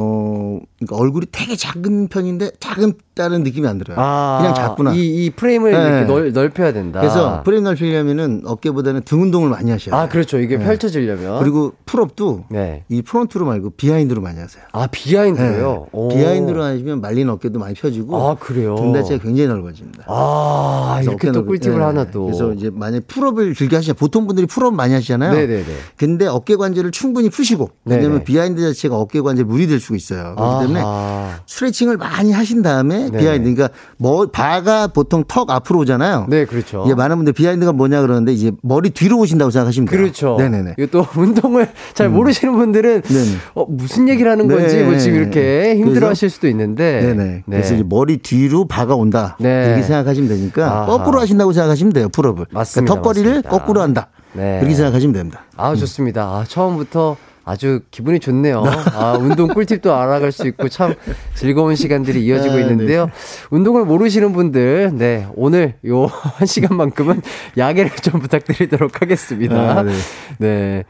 어 그러니까 얼굴이 되게 작은 편인데 작다는 느낌이 안 들어요. 아, 그냥 작구나. 이, 이 프레임을 네. 이렇게 넓, 넓혀야 된다. 그래서 프레임 넓히려면은 어깨보다는 등 운동을 많이 하셔야 돼요. 아, 그렇죠. 이게 펼쳐지려면. 그리고 pull-up도 네. 이 front로 말고 behind로 많이 하세요. 아, behind로요? 오. 네. behind로 하시면 말린 어깨도 많이 펴지고 아, 그래요? 등 자체가 굉장히 넓어집니다. 아, 이렇게 또 꿀팁을 네. 하나 또. 그래서 이제 만약 pull-up을 즐겨 하시잖아요. 보통 분들이 pull-up 많이 하시잖아요. 네네네. 근데 어깨 관절을 충분히 푸시고 왜냐면. behind 자체가 어깨 관절 무리 될 수가 있어요. 그렇기 때문에 아하. 스트레칭을 많이 하신 다음에 네네. behind 그러니까 뭐 바가 보통 턱 앞으로 오잖아요. 네, 그렇죠. 이제 많은 분들 behind가 뭐냐 그러는데 이제 머리 뒤로 오신다고 생각하시면 돼요. 그렇죠. 네 네 네. 이거 또 운동을 잘 모르시는 분들은 네네. 어, 무슨 얘기를 하는 건지 네. 뭐 지금 이렇게 힘들어 그래서- 하실 수도 있는데. 네네. 네. 그래서 이제 머리 뒤로 바가 온다. 네. 이렇게 생각하시면 되니까 아하. 거꾸로 하신다고 생각하시면 돼요. pull-up을. 맞습니다. 그러니까 턱걸이를 맞습니다. 거꾸로 한다. 네. 그렇게 생각하시면 됩니다. 아, 좋습니다. 아, 처음부터 아주 기분이 좋네요. 아, 운동 꿀팁도 알아갈 수 있고 참 즐거운 시간들이 이어지고 아, 있는데요. 운동을 모르시는 분들, 네, 오늘 요 한 시간만큼은 야기를 좀 부탁드리도록 하겠습니다. 아, 네. 네.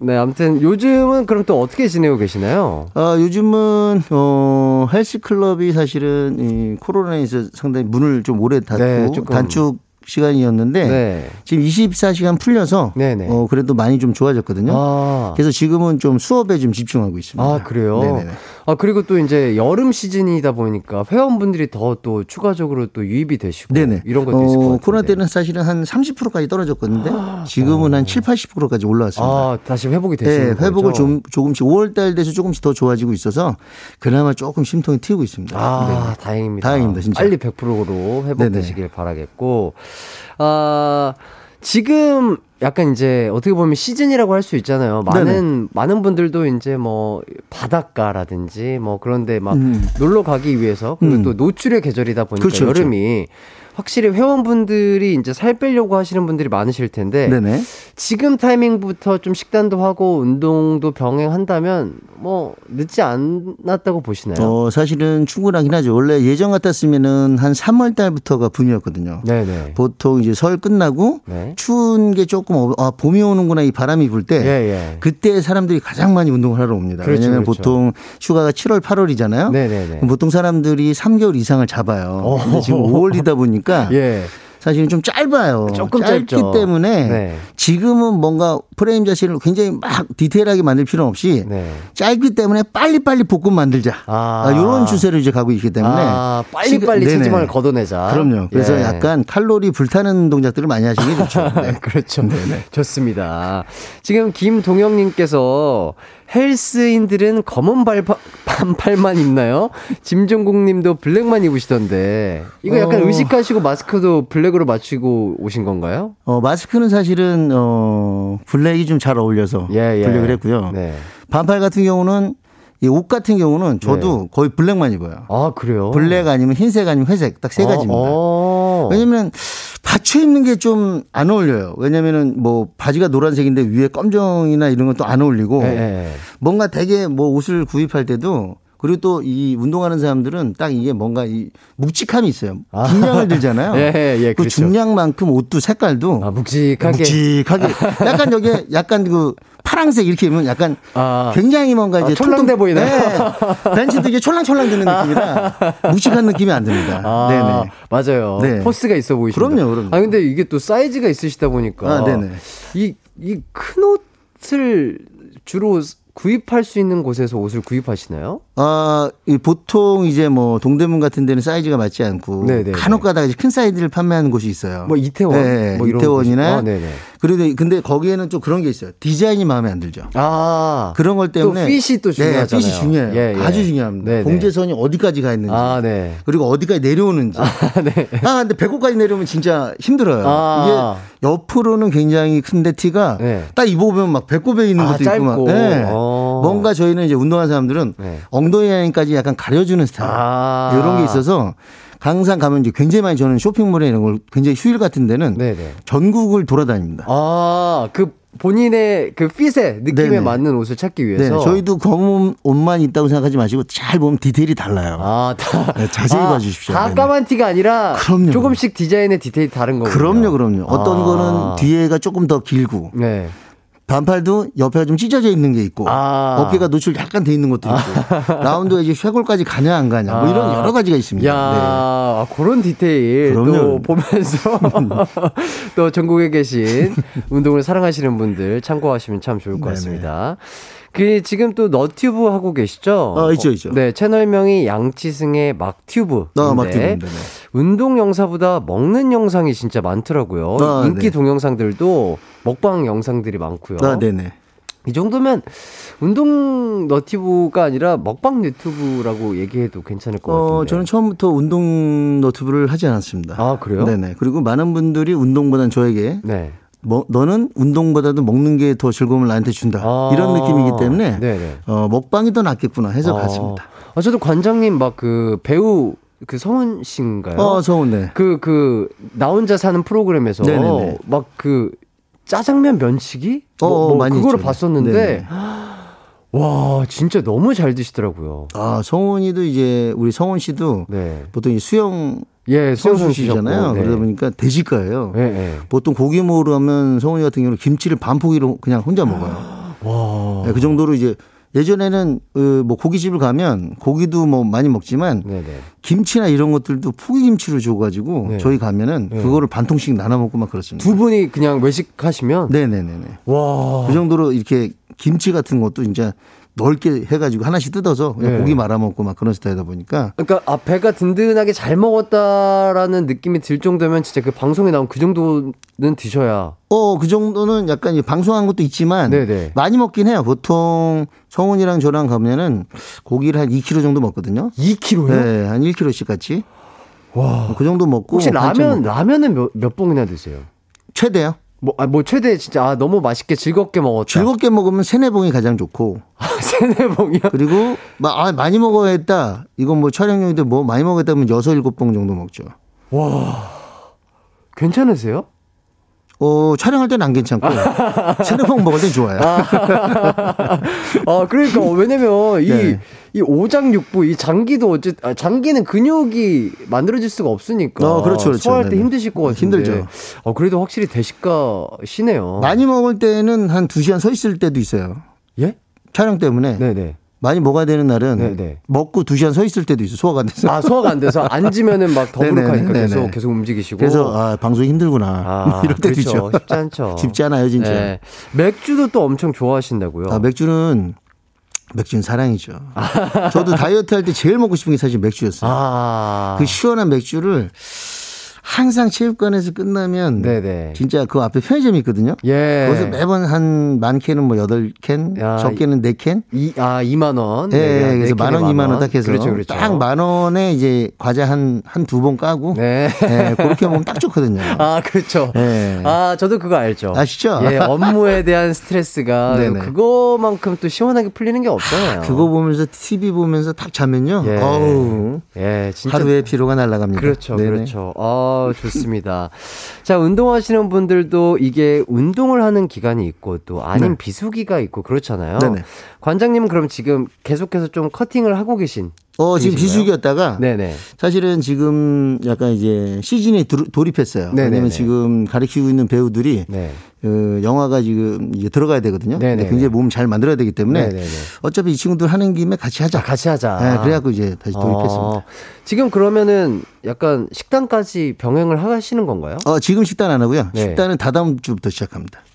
네, 아무튼 요즘은 그럼 또 어떻게 지내고 계시나요? 아, 요즘은, 어, 헬스 클럽이 사실은 이 코로나에서 상당히 문을 좀 오래 닫고 네, 조금. 단축 시간이었는데 네. 지금 24시간 풀려서 네네. 어, 그래도 많이 좀 좋아졌거든요. 아. 그래서 지금은 좀 수업에 좀 집중하고 있습니다. 아, 그래요? 네네네. 아, 그리고 또 이제 여름 시즌이다 보니까 회원분들이 더 또 추가적으로 또 유입이 되시고 네네. 이런 것도 있을 것 같아요. 코로나 때는 사실은 한 30%까지 떨어졌거든요. 지금은 한 7, 80%까지 올라왔습니다. 아, 다시 회복이 네, 되시는 거죠? 회복을 좀 조금씩 5월 달 돼서 조금씩 더 좋아지고 있어서 그나마 조금 심통이 튀고 있습니다. 아, 네. 다행입니다. 다행입니다, 진짜. 빨리 100%로 회복되시길 바라겠고. 아, 지금 약간 이제 어떻게 보면 시즌이라고 할 수 있잖아요. 많은 많은 분들도 이제 뭐 바닷가라든지 뭐 그런데 막 음. 놀러 가기 위해서 그리고 음. 또 노출의 계절이다 보니까 그렇죠, 그렇죠. 여름이 확실히 회원분들이 이제 살 빼려고 하시는 분들이 많으실 텐데 네네. 지금 타이밍부터 좀 식단도 하고 운동도 병행한다면 뭐 늦지 않았다고 보시나요? 어, 사실은 충분하긴 하죠. 원래 예전 같았으면은 한 3월 달부터가 붐이었거든요. 네네. 보통 이제 설 끝나고 네. 추운 게 조금 어, 아, 봄이 오는구나 이 바람이 불때 예, 예. 그때 사람들이 가장 많이 운동을 하러 옵니다. 그렇죠, 왜냐하면 그렇죠. 보통 휴가가 7월, 8월이잖아요. 네네네. 보통 사람들이 3개월 이상을 잡아요. 지금 5월이다 보니까 예. 사실은 좀 짧아요. 조금 짧기 짧죠. 때문에 네. 지금은 뭔가 프레임 자체를 굉장히 막 디테일하게 만들 필요는 없이 네. 짧기 때문에 빨리빨리 볶음 만들자. 아. 이런 추세로 이제 가고 있기 때문에 아, 빨리빨리 네네. 체지방을 걷어내자. 그럼요. 그래서 예. 약간 칼로리 불타는 동작들을 많이 하시는 게 좋죠. 네. 그렇죠. 좋습니다. 지금 김동영님께서 헬스인들은 검은 발바, 반팔만 입나요? 짐종국 님도 블랙만 입으시던데 이거 약간 어. 의식하시고 마스크도 블랙으로 맞추고 오신 건가요? 어, 마스크는 사실은 어, 블랙이 좀 잘 어울려서 예, 예. 블랙을 했고요. 네. 반팔 같은 경우는 이 옷 같은 경우는 저도 거의 블랙만 입어요. 아 그래요? 블랙 아니면 흰색 아니면 회색 딱 세 가지입니다. 어, 어. 왜냐면 받쳐 입는 게 좀 안 어울려요. 왜냐면은 뭐 바지가 노란색인데 위에 검정이나 이런 건 또 안 어울리고 예, 예. 뭔가 되게 뭐 옷을 구입할 때도 그리고 또 이 운동하는 사람들은 딱 이게 뭔가 이 묵직함이 있어요. 긴장을 들잖아요. 예, 예, 그 그렇죠. 중량만큼 옷도 색깔도 아 묵직하게. 묵직하게 약간 여기 약간 그 파랑색 이렇게 입으면 약간 아. 굉장히 뭔가 이제 아, 촐랑대 보이나요? 네. 벤츠도 이게 촐랑촐랑 드는 느낌이라 묵직한 느낌이 안 듭니다. 아, 네네. 맞아요. 네. 포스가 있어 보이십니다. 그럼요, 그럼요. 아 근데 이게 또 사이즈가 있으시다 보니까 아, 네네. 이 이 큰 옷을 주로 구입할 수 있는 곳에서 옷을 구입하시나요? 아, 이 보통 이제 뭐 동대문 같은 데는 사이즈가 맞지 않고 네네네. 간혹 가다가 이제 큰 사이즈를 판매하는 곳이 있어요. 뭐 이태원, 네, 뭐 이태원이나 아, 네네. 그런데 근데 거기에는 좀 그런 게 있어요. 디자인이 마음에 안 들죠. 아 그런 걸 때문에 또 핏이 또 중요하잖아요. 네, 핏이 중요해요. 예, 예. 아주 중요합니다. 네네. 봉제선이 어디까지 가 있는지. 아 네. 그리고 어디까지 내려오는지. 네. 아, 근데 배꼽까지 내려오면 진짜 힘들어요. 아. 이게 옆으로는 굉장히 큰데 티가 네. 딱 입어보면 막 배꼽에 있는 아, 것도 짧고. 있고 막. 네. 어. 뭔가 저희는 이제 운동하는 사람들은 네. 엉덩이 라인까지 약간 가려주는 스타일. 아. 이런 게 있어서 강산 가면 이제 굉장히 많이 저는 쇼핑몰에 이런 걸 굉장히 휴일 같은 데는 네네. 전국을 돌아다닙니다. 아 그 본인의 그 핏에 느낌에 네네. 맞는 옷을 찾기 네, 위해서 저희도 검은 옷만 있다고 생각하지 마시고 잘 보면 디테일이 달라요. 아, 다, 네, 자세히 아, 봐주십시오. 다 네네. 까만 티가 아니라 그럼요. 조금씩 디자인의 디테일이 다른 거군요. 그럼요, 그럼요. 어떤 아. 거는 뒤에가 조금 더 길고 네. 반팔도 옆에가 좀 찢어져 있는 게 있고 아. 어깨가 노출 약간 돼 있는 것도 있고 라운드가 이제 쇄골까지 가냐 안 가냐 뭐 이런 아. 여러 가지가 있습니다. 야, 네. 아, 그런 디테일 또 그럼요. 보면서 또 전국에 계신 운동을 사랑하시는 분들 참고하시면 참 좋을 것. 같습니다. 그 지금 또 너튜브 하고 계시죠? 아, 있죠, 있죠. 네, 채널명이 양치승의 막튜브. 아, 막튜브인데, 네. 운동 영상보다 먹는 영상이 진짜 많더라고요. 아, 인기 네. 동영상들도 먹방 영상들이 많고요. 아, 네네. 이 정도면 운동 너튜브가 아니라 먹방 유튜브라고 얘기해도 괜찮을 것 같은데. 어, 저는 처음부터 운동 너튜브를 하지 않았습니다. 아, 그래요? 네네. 그리고 많은 분들이 운동보다는 저에게 네. 뭐, 너는 운동보다도 먹는 게 더 즐거움을 나한테 준다. 아. 이런 느낌이기 때문에 네네. 어, 먹방이 더 낫겠구나 해서 아. 갔습니다. 아, 저도 관장님 막 그 배우 그 성훈 씨인가요? 어, 서운 네. 그, 그, 나 혼자 사는 프로그램에서 네네네. 막그 짜장면 면치기? 어, 뭐, 뭐 많이 그거를 있죠. 봤었는데, 네네. 와, 진짜 너무 잘 드시더라고요. 아, 성훈이도 이제 우리 성훈 씨도 네. 보통 이 수영 예, 선수시잖아요. 네. 그러다 보니까 대식가예요. 예, 예. 보통 고기 먹으러 하면 성훈이 같은 경우는 김치를 반 포기로 그냥 혼자 먹어요. 와. 네, 그 정도로 이제 예전에는 그뭐 고깃집을 가면 고기도 뭐 많이 먹지만 네네. 김치나 이런 것들도 포기 김치로 줘가지고 네. 저희 가면은 네. 그거를 반 통씩 나눠 먹고 막 그렇습니다. 두 분이 그냥 외식하시면? 네네네네. 와. 그 정도로 이렇게 김치 같은 것도 이제 넓게 해가지고 하나씩 뜯어서 그냥 네. 고기 말아 먹고 막 그런 스타일이다 보니까 그러니까 아 배가 든든하게 잘 먹었다라는 느낌이 들 정도면 진짜 그 방송에 나온 그 정도는 드셔야 어, 그 정도는 약간 방송한 것도 있지만 네네. 많이 먹긴 해요. 보통 성훈이랑 저랑 가면은 고기를 한 2kg 정도 먹거든요. 2kg요? 네, 한 1kg씩 같이. 와. 그 정도 먹고 혹시 반쯤 라면 먹고. 라면은 몇, 몇 봉이나 드세요? 최대요. 뭐, 아, 뭐 최대 진짜 아, 너무 맛있게 즐겁게 먹었다. 즐겁게 먹으면 세네 봉이 가장 좋고 세네 봉이요? 그리고 마- 아, 많이 먹어야겠다. 이건 뭐 촬영용인데 뭐 많이 먹었다면 여섯 일곱 봉 정도 먹죠. 괜찮으세요? 어, 촬영할 때는 안 괜찮고 체내복 먹을 땐 좋아요. 아, 그러니까 왜냐면 이, 네. 이 오장육부 이 장기도 어쨌 아, 장기는 근육이 만들어질 수가 없으니까 어, 그렇죠, 그렇죠. 소화할 때 네네. 힘드실 것 같은데. 힘들죠. 어, 그래도 확실히 대식가시네요. 많이 먹을 때는 한두 시간 서 있을 때도 있어요. 예? 촬영 때문에 네, 네. 많이 먹어야 되는 날은 네, 네. 먹고 두 시간 서 있을 때도 있어 소화가 안 돼서. 아, 소화가 안 돼서 앉으면은 막 더부룩하니까 네네네, 계속 네네. 계속 움직이시고. 그래서 아 방송 이 힘들구나 아, 이럴 때도 그렇죠. 있죠. 쉽지 않죠. 쉽지 않아요 진짜. 네. 맥주도 또 엄청 좋아하신다고요. 아, 맥주는 맥주는 사랑이죠. 저도 다이어트 할 때 제일 먹고 싶은 게 사실 맥주였어요. 아. 그 시원한 맥주를 항상 체육관에서 끝나면 네네. 진짜 그 앞에 편의점이 있거든요. 예. 거기서 매번 한 많게는 뭐 여덟 캔, 야, 적게는 네 캔. 이, 아, 2만 원. 예, 네, 그래서 네만 원, 이만 원 딱 해서 그렇죠, 그렇죠. 딱만 원에 이제 과자 한 한 두 번 까고 네. 예, 그렇게 먹으면 딱 좋거든요. 아, 그렇죠. 예. 아, 저도 그거 알죠. 아시죠? 예, 업무에 대한 스트레스가 네네. 그거만큼 또 시원하게 풀리는 게 없잖아요. 그거 보면서 TV 보면서 딱 자면요. 예. 어우. 예, 진짜 하루의 피로가 날아갑니다. 그렇죠, 네네. 그렇죠. 아, 좋습니다. 자, 운동하시는 분들도 이게 운동을 하는 기간이 있고 또 아닌 네. 비수기가 있고 그렇잖아요. 네네. 관장님은 그럼 지금 계속해서 좀 커팅을 하고 계신? 어, 지금? 비수기였다가 네네. 사실은 지금 약간 이제 시즌에 도- 돌입했어요. 네네네. 왜냐면 지금 가르치고 있는 배우들이 네. 그 영화가 지금 이제 들어가야 되거든요. 근데 굉장히 몸을 잘 만들어야 되기 때문에 네네네. 어차피 이 친구들 하는 김에 같이 하자. 자, 같이 하자. 네, 그래갖고 이제 다시 돌입했습니다. 어, 지금 그러면은 약간 식단까지 병행을 하시는 건가요? 어, 지금 식단 안 하고요. 네. 식단은 다다음 주부터 시작합니다.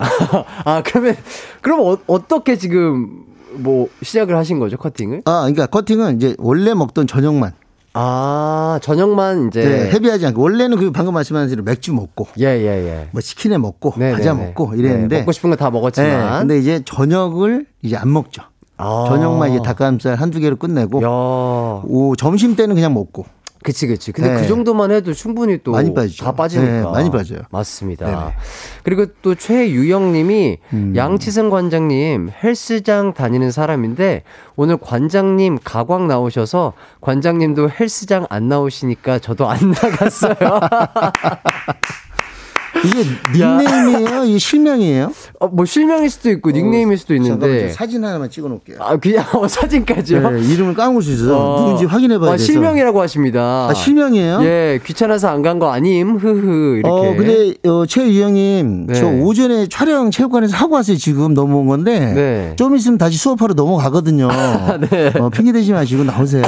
아, 그러면, 그럼 어, 어떻게 지금 뭐 시작을 하신 거죠, 커팅을? 아, 그러니까 커팅은 이제 원래 먹던 저녁만 아, 저녁만 이제. 네, 헤비하지 않고 원래는 그 방금 말씀하신 대로 맥주 먹고 예, 예, 예. 뭐 치킨에 먹고 네, 과자 네, 먹고 네. 이랬는데 네, 먹고 싶은 거다 네, 먹었지만. 근데 이제 저녁을 이제 안 먹죠. 아. 저녁만 이제 닭가슴살 한두 개로 끝내고 야. 오, 점심 때는 그냥 먹고 그치, 그치. 근데 네. 그 정도만 해도 충분히 또. 많이 빠지죠. 다 빠지니까. 네, 많이 빠져요. 맞습니다. 네네. 음. 그리고 또 최유영 님이 양치승 관장님 헬스장 다니는 사람인데 오늘 관장님 가광 나오셔서 관장님도 헬스장 안 나오시니까 저도 안 나갔어요. 이게 닉네임이에요? 이게 실명이에요? 어, 뭐 실명일 수도 있고 닉네임일 수도 있는데. 사진 하나만 찍어 놓을게요. 아, 그냥 어, 사진까지요? 네, 이름을 까먹을 수 있어서 어. 누군지 확인해 봐야 아, 돼서. 실명이라고 하십니다. 아, 실명이에요? 예, 귀찮아서 안 간 거 아님, 흐흐, 이렇게. 어, 근데, 어, 최유영님, 네. 저 오전에 촬영 체육관에서 하고 왔어요. 지금 넘어온 건데. 네. 좀 있으면 다시 수업하러 넘어가거든요. 어, 핑계 대지 마시고 나오세요.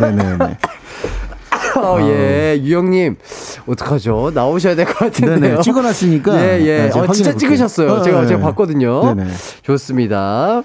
네네네. 어, 예, 유영님, 어떡하죠? 나오셔야 될 것 같은데요. 네네. 찍어놨으니까. 예, 예. 네, 제가 어, 진짜 볼게요. 찍으셨어요. 어, 제가, 네. 제가 봤거든요. 네네. 좋습니다.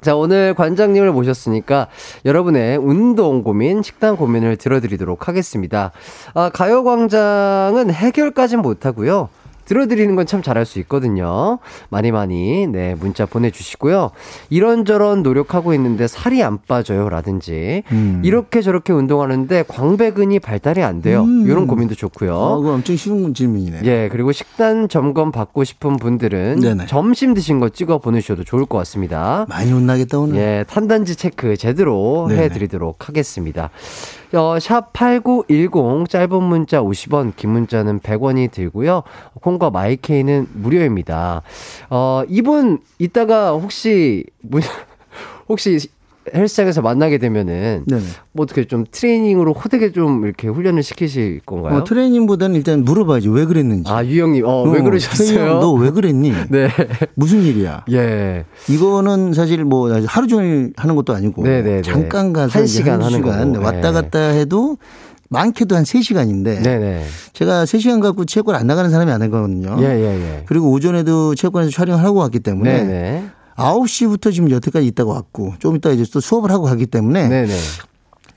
자, 오늘 관장님을 모셨으니까 여러분의 운동 고민, 식단 고민을 들어드리도록 하겠습니다. 아, 가요광장은 해결까진 못하고요. 들어드리는 건 참 잘할 수 있거든요. 많이 많이, 네, 문자 보내주시고요. 이런저런 노력하고 있는데 살이 안 빠져요. 라든지, 음. 이렇게 저렇게 운동하는데 광배근이 발달이 안 돼요. 음. 이런 고민도 좋고요. 어, 그거 엄청 쉬운 질문이네. 예, 그리고 식단 점검 받고 싶은 분들은 네네. 점심 드신 거 찍어 보내주셔도 좋을 것 같습니다. 많이 혼나겠다, 오늘. 예, 탄단지 체크 제대로 네네. 해드리도록 하겠습니다. 어, 샵8910 짧은 문자 50원, 긴 문자는 100원이 들고요. 콩과 마이케이는 무료입니다. 어, 이분 이따가 혹시 문- 혹시 헬스장에서 만나게 되면은 네네. 뭐 어떻게 좀 트레이닝으로 호되게 좀 이렇게 훈련을 시키실 건가요? 어, 트레이닝보다는 일단 물어봐야지. 왜 그랬는지. 아, 유영님, 어, 왜 그러셨어요? 너 왜 그랬니? 네. 무슨 일이야? 예. 이거는 사실 뭐 하루 종일 하는 것도 아니고 네네네. 잠깐 가서 한 시간 하는 시간 거고. 왔다 네. 갔다 해도 많게도 한 3시간인데 네네. 제가 3시간 갖고 체육관 안 나가는 사람이 아니거든요. 예, 예, 예. 그리고 오전에도 체육관에서 촬영을 하고 왔기 때문에 네네. 9시부터 지금 여태까지 있다가 왔고 좀 이따 이제 또 수업을 하고 가기 때문에 네네.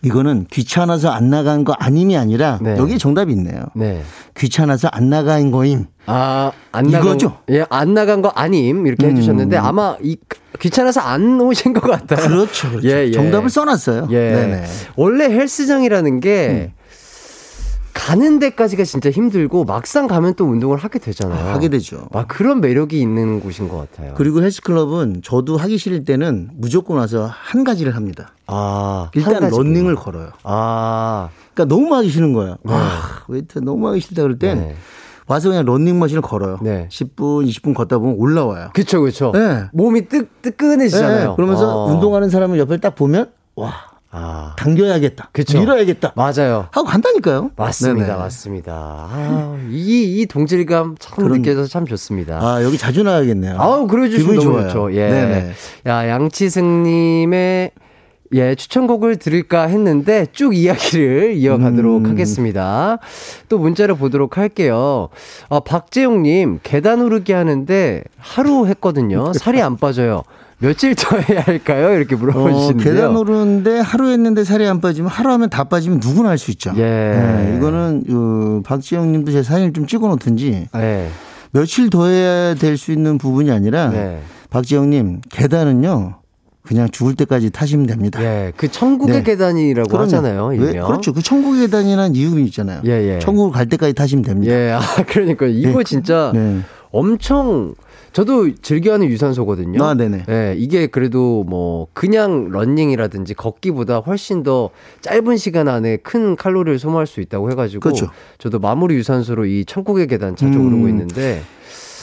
이거는 귀찮아서 안 나간 거 아님이 아니라 네. 여기에 정답이 있네요. 네. 귀찮아서 안 나간 거임. 아, 안 나간 이거죠? 예, 안 나간 거 아님 이렇게 음. 해주셨는데 아마 이 귀찮아서 안 오신 것 같아요. 그렇죠. 그렇죠. 예, 예. 정답을 써놨어요. 예. 네네. 원래 헬스장이라는 게 가는 데까지가 진짜 힘들고 막상 가면 또 운동을 하게 되잖아요. 하게 되죠. 아, 그런 매력이 있는 곳인 것 같아요. 그리고 헬스클럽은 저도 하기 싫을 때는 무조건 와서 한 가지를 합니다. 아, 일단 런닝을. 걸어요. 아, 그러니까 너무 하기 싫은 거예요. 아, 웨이트 너무 하기 싫다 그럴 땐 네. 와서 그냥 런닝머신을 걸어요. 네. 10분, 20분 걷다 보면 올라와요. 그쵸, 그쵸. 네. 몸이 뜨, 뜨끈해지잖아요. 네, 그러면서 어. 운동하는 사람을 옆에 딱 보면 와 아, 당겨야겠다, 그쵸. 밀어야겠다 맞아요. 하고 간다니까요. 맞습니다, 네네. 맞습니다. 아, 이, 이 동질감 참 그런- 느껴져서 참 좋습니다. 아 여기 자주 나가겠네요. 아우, 그래주시면 너무 좋아요. 좋죠. 예. 네네. 야, 양치승님의 예, 추천곡을 들을까 했는데 쭉 이야기를 이어가도록 음. 하겠습니다. 또 문자를 보도록 할게요. 아, 박재용님, 계단 오르기 하는데 하루 했거든요. 살이 안 빠져요. 며칠 더 해야 할까요? 이렇게 어, 물어보시는데요. 계단 오르는데 하루 했는데 살이 안 빠지면 하루 하면 다 빠지면 누구나 할 수 있죠. 예. 네, 이거는 어, 박지영 님도 제 사진을 좀 찍어 놓든지 네. 며칠 더 해야 될 수 있는 부분이 아니라 네. 박지영 님 계단은요. 그냥 죽을 때까지 타시면 됩니다. 예, 그 천국의 네. 계단이라고 그럼요. 하잖아요. 왜? 그렇죠. 그 천국의 계단이라는 이유가 있잖아요. 예, 예. 천국을 갈 때까지 타시면 됩니다. 예, 아, 그러니까 이거 네. 진짜 네. 엄청 저도 즐겨하는 유산소거든요. 아, 네네. 예, 이게 그래도 뭐 그냥 러닝이라든지 걷기보다 훨씬 더 짧은 시간 안에 큰 칼로리를 소모할 수 있다고 해가지고 그렇죠. 저도 마무리 유산소로 이 천국의 계단 자주 음. 오르고 있는데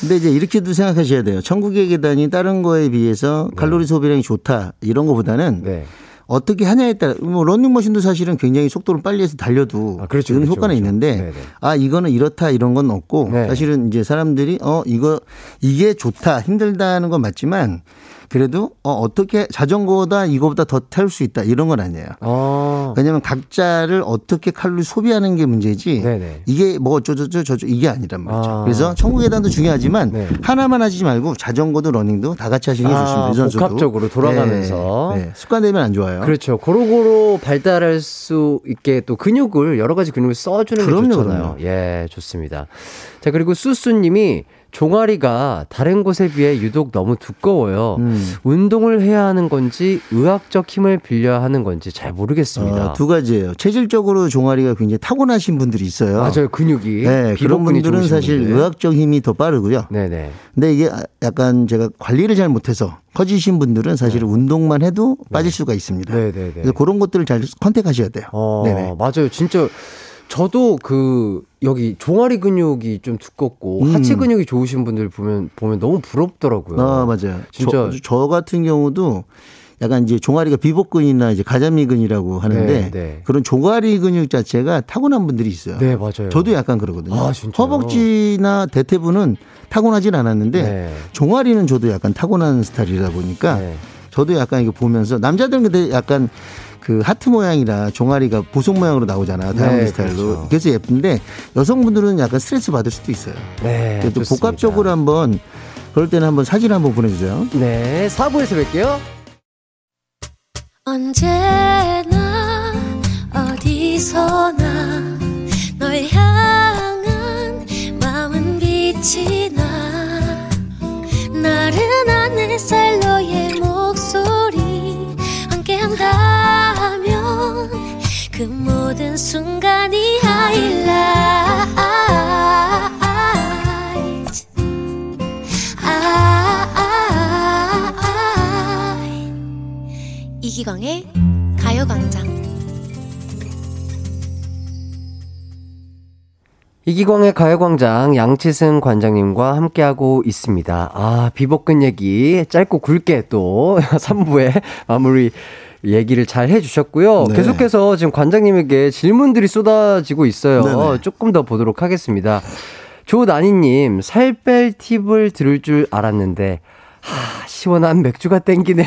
근데 이제 이렇게도 생각하셔야 돼요. 천국의 계단이 다른 거에 비해서 칼로리 소비량이 좋다 이런 거보다는 네. 어떻게 하냐에 따라 뭐 런닝머신도 사실은 굉장히 속도를 빨리 해서 달려도 아, 그렇죠, 이런 그렇죠, 효과는 그렇죠. 있는데 네네. 아 이거는 이렇다 이런 건 없고 네. 사실은 이제 사람들이 어 이거 이게 좋다 힘들다는 건 맞지만 그래도 어 어떻게 자전거보다 이거보다 더 탈 수 있다 이런 건 아니에요. 어. 왜냐하면 각자를 어떻게 칼로리 소비하는 게 문제지 네네. 이게 뭐 어쩌저쩌 저쩌 이게 아니란 말이죠. 아. 그래서 천국 계단도 중요하지만 네. 하나만 하지 말고 자전거도 러닝도 다 같이 하시는 게 아, 좋습니다. 유산소도. 복합적으로 돌아가면서. 네, 네. 습관되면 안 좋아요. 그렇죠. 고루고루 발달할 수 있게 또 근육을 여러 가지 근육을 써주는 게 그럼요, 좋잖아요. 그럼요. 예, 좋습니다. 자 그리고 수수님이 종아리가 다른 곳에 비해 유독 너무 두꺼워요. 음. 운동을 해야 하는 건지 의학적 힘을 빌려야 하는 건지 잘 모르겠습니다. 어, 두 가지예요. 체질적으로 종아리가 굉장히 타고나신 분들이 있어요. 맞아요, 근육이. 네, 그런 분들은 사실 분들. 의학적 힘이 더 빠르고요. 네네. 근데 이게 약간 제가 관리를 잘 못해서 커지신 분들은 사실 은 운동만 해도 빠질 수가 있습니다. 네. 네네네. 그래서 그런 것들을 잘 컨택하셔야 돼요. 어, 네네. 맞아요. 진짜 저도 그 여기 종아리 근육이 좀 두껍고 음. 하체 근육이 좋으신 분들 보면 보면 너무 부럽더라고요. 아, 맞아요. 진짜. 저, 저 같은 경우도 약간 이제 종아리가 비복근이나 이제 가자미근이라고 하는데 네, 네. 그런 종아리 근육 자체가 타고난 분들이 있어요. 네, 맞아요. 저도 약간 그러거든요. 아? 허벅지나 대퇴부는 타고나진 않았는데 네. 종아리는 저도 약간 타고난 스타일이다 보니까 네. 저도 약간 이거 보면서 남자들은 근데 약간 그 하트 모양이라 종아리가 보석 모양으로 나오잖아요. 다양한 네, 스타일로. 그렇죠. 그래서 예쁜데 여성분들은 약간 스트레스 받을 수도 있어요. 네. 그래도. 복합적으로 한번 그럴 때는 한번 사진 한번 보내주세요. 네, 4부에서 뵐게요. 언제나 어디서나 널 향한 마음은 빛이 나 나른한 햇살 너의 목소리 함께한다면 그 모든 순간이 하이라이트 아, 이기광의 가요광장. 이기광의 가요광장 양치승 관장님과 함께하고 있습니다. 아, 비복근 얘기 짧고 굵게 또 3부에 마무리 얘기를 잘 해주셨고요. 네. 계속해서 지금 관장님에게 질문들이 쏟아지고 있어요. 네네. 조금 더 보도록 하겠습니다. 조나니님, 살 뺄 팁을 들을 줄 알았는데, 하, 시원한 맥주가 땡기네요.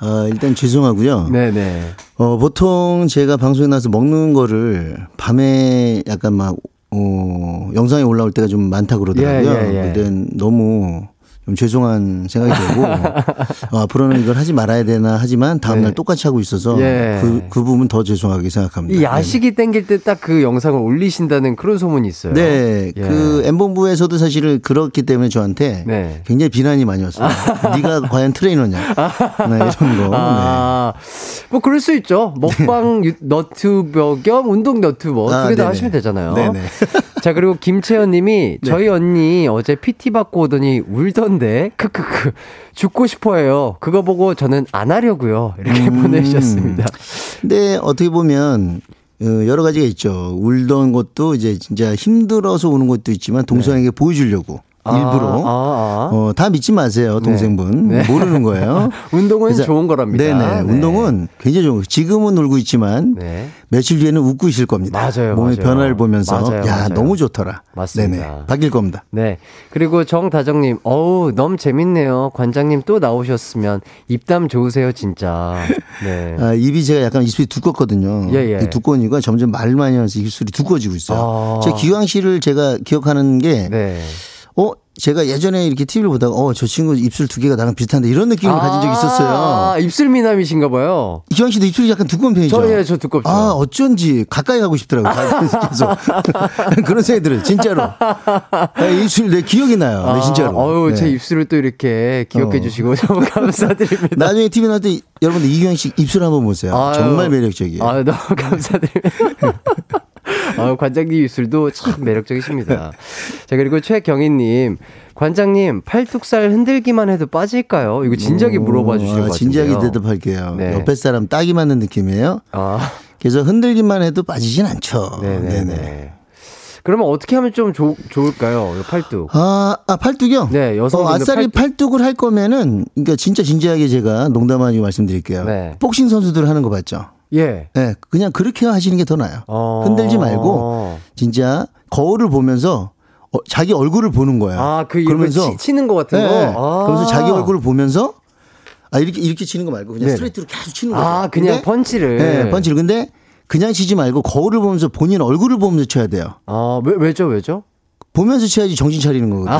아, 일단 죄송하고요. 네네. 어, 보통 제가 방송에 나와서 먹는 거를 밤에 약간 막, 어, 영상에 올라올 때가 좀 많다 그러더라고요. 예, 예, 예. 근데 너무 좀 죄송한 생각이 들고, 어, 앞으로는 이걸 하지 말아야 되나 하지만 다음날 네. 똑같이 하고 있어서 예. 그, 그 부분 더 죄송하게 생각합니다. 이 야식이 땡길 때 딱 그 영상을 올리신다는 그런 소문이 있어요. 네, 예. 그 엠본부에서도 사실은 그렇기 때문에 저한테 네. 굉장히 비난이 많이 왔어요. 네가 과연 트레이너냐? 네, 이런 거. 네. 아, 뭐 그럴 수 있죠. 먹방 유- 너튜버 겸 운동 너튜버 아, 두개다 네네. 하시면 되잖아요. 네네. 자 그리고 김채연 님이 저희 언니 어제 PT 받고 오더니 울던데 크크크 죽고 싶어 해요. 그거 보고 저는 안 하려고요. 이렇게 음. 보내주셨습니다. 근데 어떻게 보면 어, 여러 가지가 있죠. 울던 것도 이제 진짜 힘들어서 우는 것도 있지만 동생에게 보여주려고 아, 일부러 아, 아. 어, 다 믿지 마세요, 동생분. 네. 모르는 거예요. 운동은 그래서- 좋은 거랍니다. 네네. 네. 운동은 굉장히 좋은 거예요. 지금은 울고 있지만 네. 며칠 뒤에는 웃고 있을 겁니다. 맞아요, 몸의 맞아요. 변화를 보면서 맞아요, 야 맞아요. 너무 좋더라. 맞습니다. 네네. 바뀔 겁니다. 네. 그리고 정다정님, 어우, 너무 재밌네요. 관장님 또 나오셨으면 입담 좋으세요, 진짜. 네. 아, 입이 제가 약간 입술이 두껍거든요. 예, 예. 이 두꺼운 이유가 점점 말을 많이 하면서 입술이 두꺼워지고 있어요. 아. 제 기광 씨를 제가 기억하는 게 네. 어, 제가 예전에 이렇게 TV를 보다가 어, 저 친구 입술 두 개가 나랑 비슷한데 이런 느낌을 가진 적이 있었어요. 아, 입술 미남이신가 봐요. 기광 씨도 입술이 약간 두꺼운 편이죠. 저, 예, 저 두껍죠. 아, 어쩐지 가까이 가고 싶더라고요. 계속. 그런 생각이 들어요. 진짜로. 아, 입술 내 기억이 나요. 네, 진짜로. 어유 네. 제 입술을 또 이렇게 기억해 어. 주시고 너무 감사드립니다. 나중에 TV 나올 때 여러분들 이규영 씨 입술 한번 보세요. 아유. 정말 매력적이에요. 아, 너무 감사드립니다. 아, 관장님 입술도 참 매력적이십니다. 자, 그리고 최경희님. 관장님, 팔뚝살 흔들기만 해도 빠질까요? 이거 진작에 물어봐 아, 같은데요. 진지하게 대답할게요. 네. 옆에 사람 딱이 맞는 느낌이에요. 아, 그래서 흔들기만 해도 빠지진 않죠. 네네네. 네네. 그러면 어떻게 하면 좀 좋, 좋을까요? 이 팔뚝. 아, 아 팔뚝이요? 네, 여성 어, 아싸리 팔뚝 을 할 거면은, 그러니까 진짜 진지하게 제가 농담 아니고 말씀드릴게요. 네. 복싱 선수들 하는 거 봤죠? 예. 네, 그냥 그렇게 하시는 게 더 나아요. 어. 흔들지 말고, 진짜 거울을 보면서 어, 자기 얼굴을 보는 거예요. 아, 그거 치, 치는 것 같은 네, 거? 네. 아. 그러면서 자기 얼굴을 보면서 아, 이렇게, 이렇게 치는 거 말고 그냥 네네. 스트레이트로 계속 치는 거예요. 아, 그냥 펀치를. 네, 펀치를. 근데 그냥 치지 말고 거울을 보면서 본인 얼굴을 보면서 쳐야 돼요. 아, 왜, 왜죠, 왜죠? 보면서 쳐야지 정신 차리는 거거든요.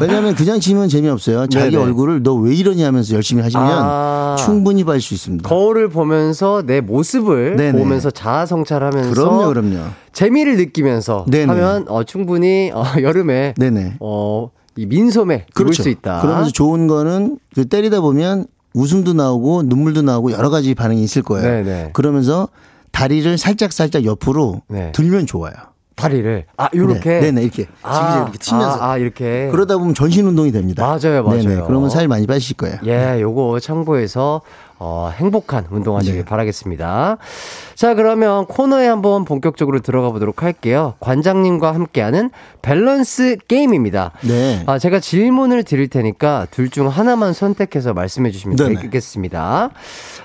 왜냐하면 그냥 치면 재미없어요. 자기 네네. 얼굴을 너 왜 이러니 하면서 열심히 하시면 아. 충분히 봐줄 수 있습니다. 거울을 보면서 내 모습을 네네. 보면서 자아 성찰하면서 그럼요, 그럼요. 재미를 느끼면서 네네. 하면 어, 충분히 어, 여름에 네네. 어, 이 민소매 입을 그렇죠. 수 있다. 그러면서 좋은 거는 그 때리다 보면 웃음도 나오고 눈물도 나오고 여러 가지 반응이 있을 거예요. 그러면서 다리를 살짝 살짝 옆으로 네. 들면 좋아요. 다리를 아 이렇게 네, 네, 이렇게 지그재그 이렇게 치면서 아, 아, 이렇게 그러다 보면 전신 운동이 됩니다. 맞아요, 맞아요. 네네. 그러면 살 많이 빠지실 거예요. 예, 요거 참고해서 어, 행복한 운동하시길 네. 바라겠습니다. 자, 그러면 코너에 한번 본격적으로 들어가 보도록 할게요. 관장님과 함께하는 밸런스 게임입니다. 네. 아, 제가 질문을 드릴 테니까 둘 중 하나만 선택해서 말씀해 주시면 네네. 되겠습니다.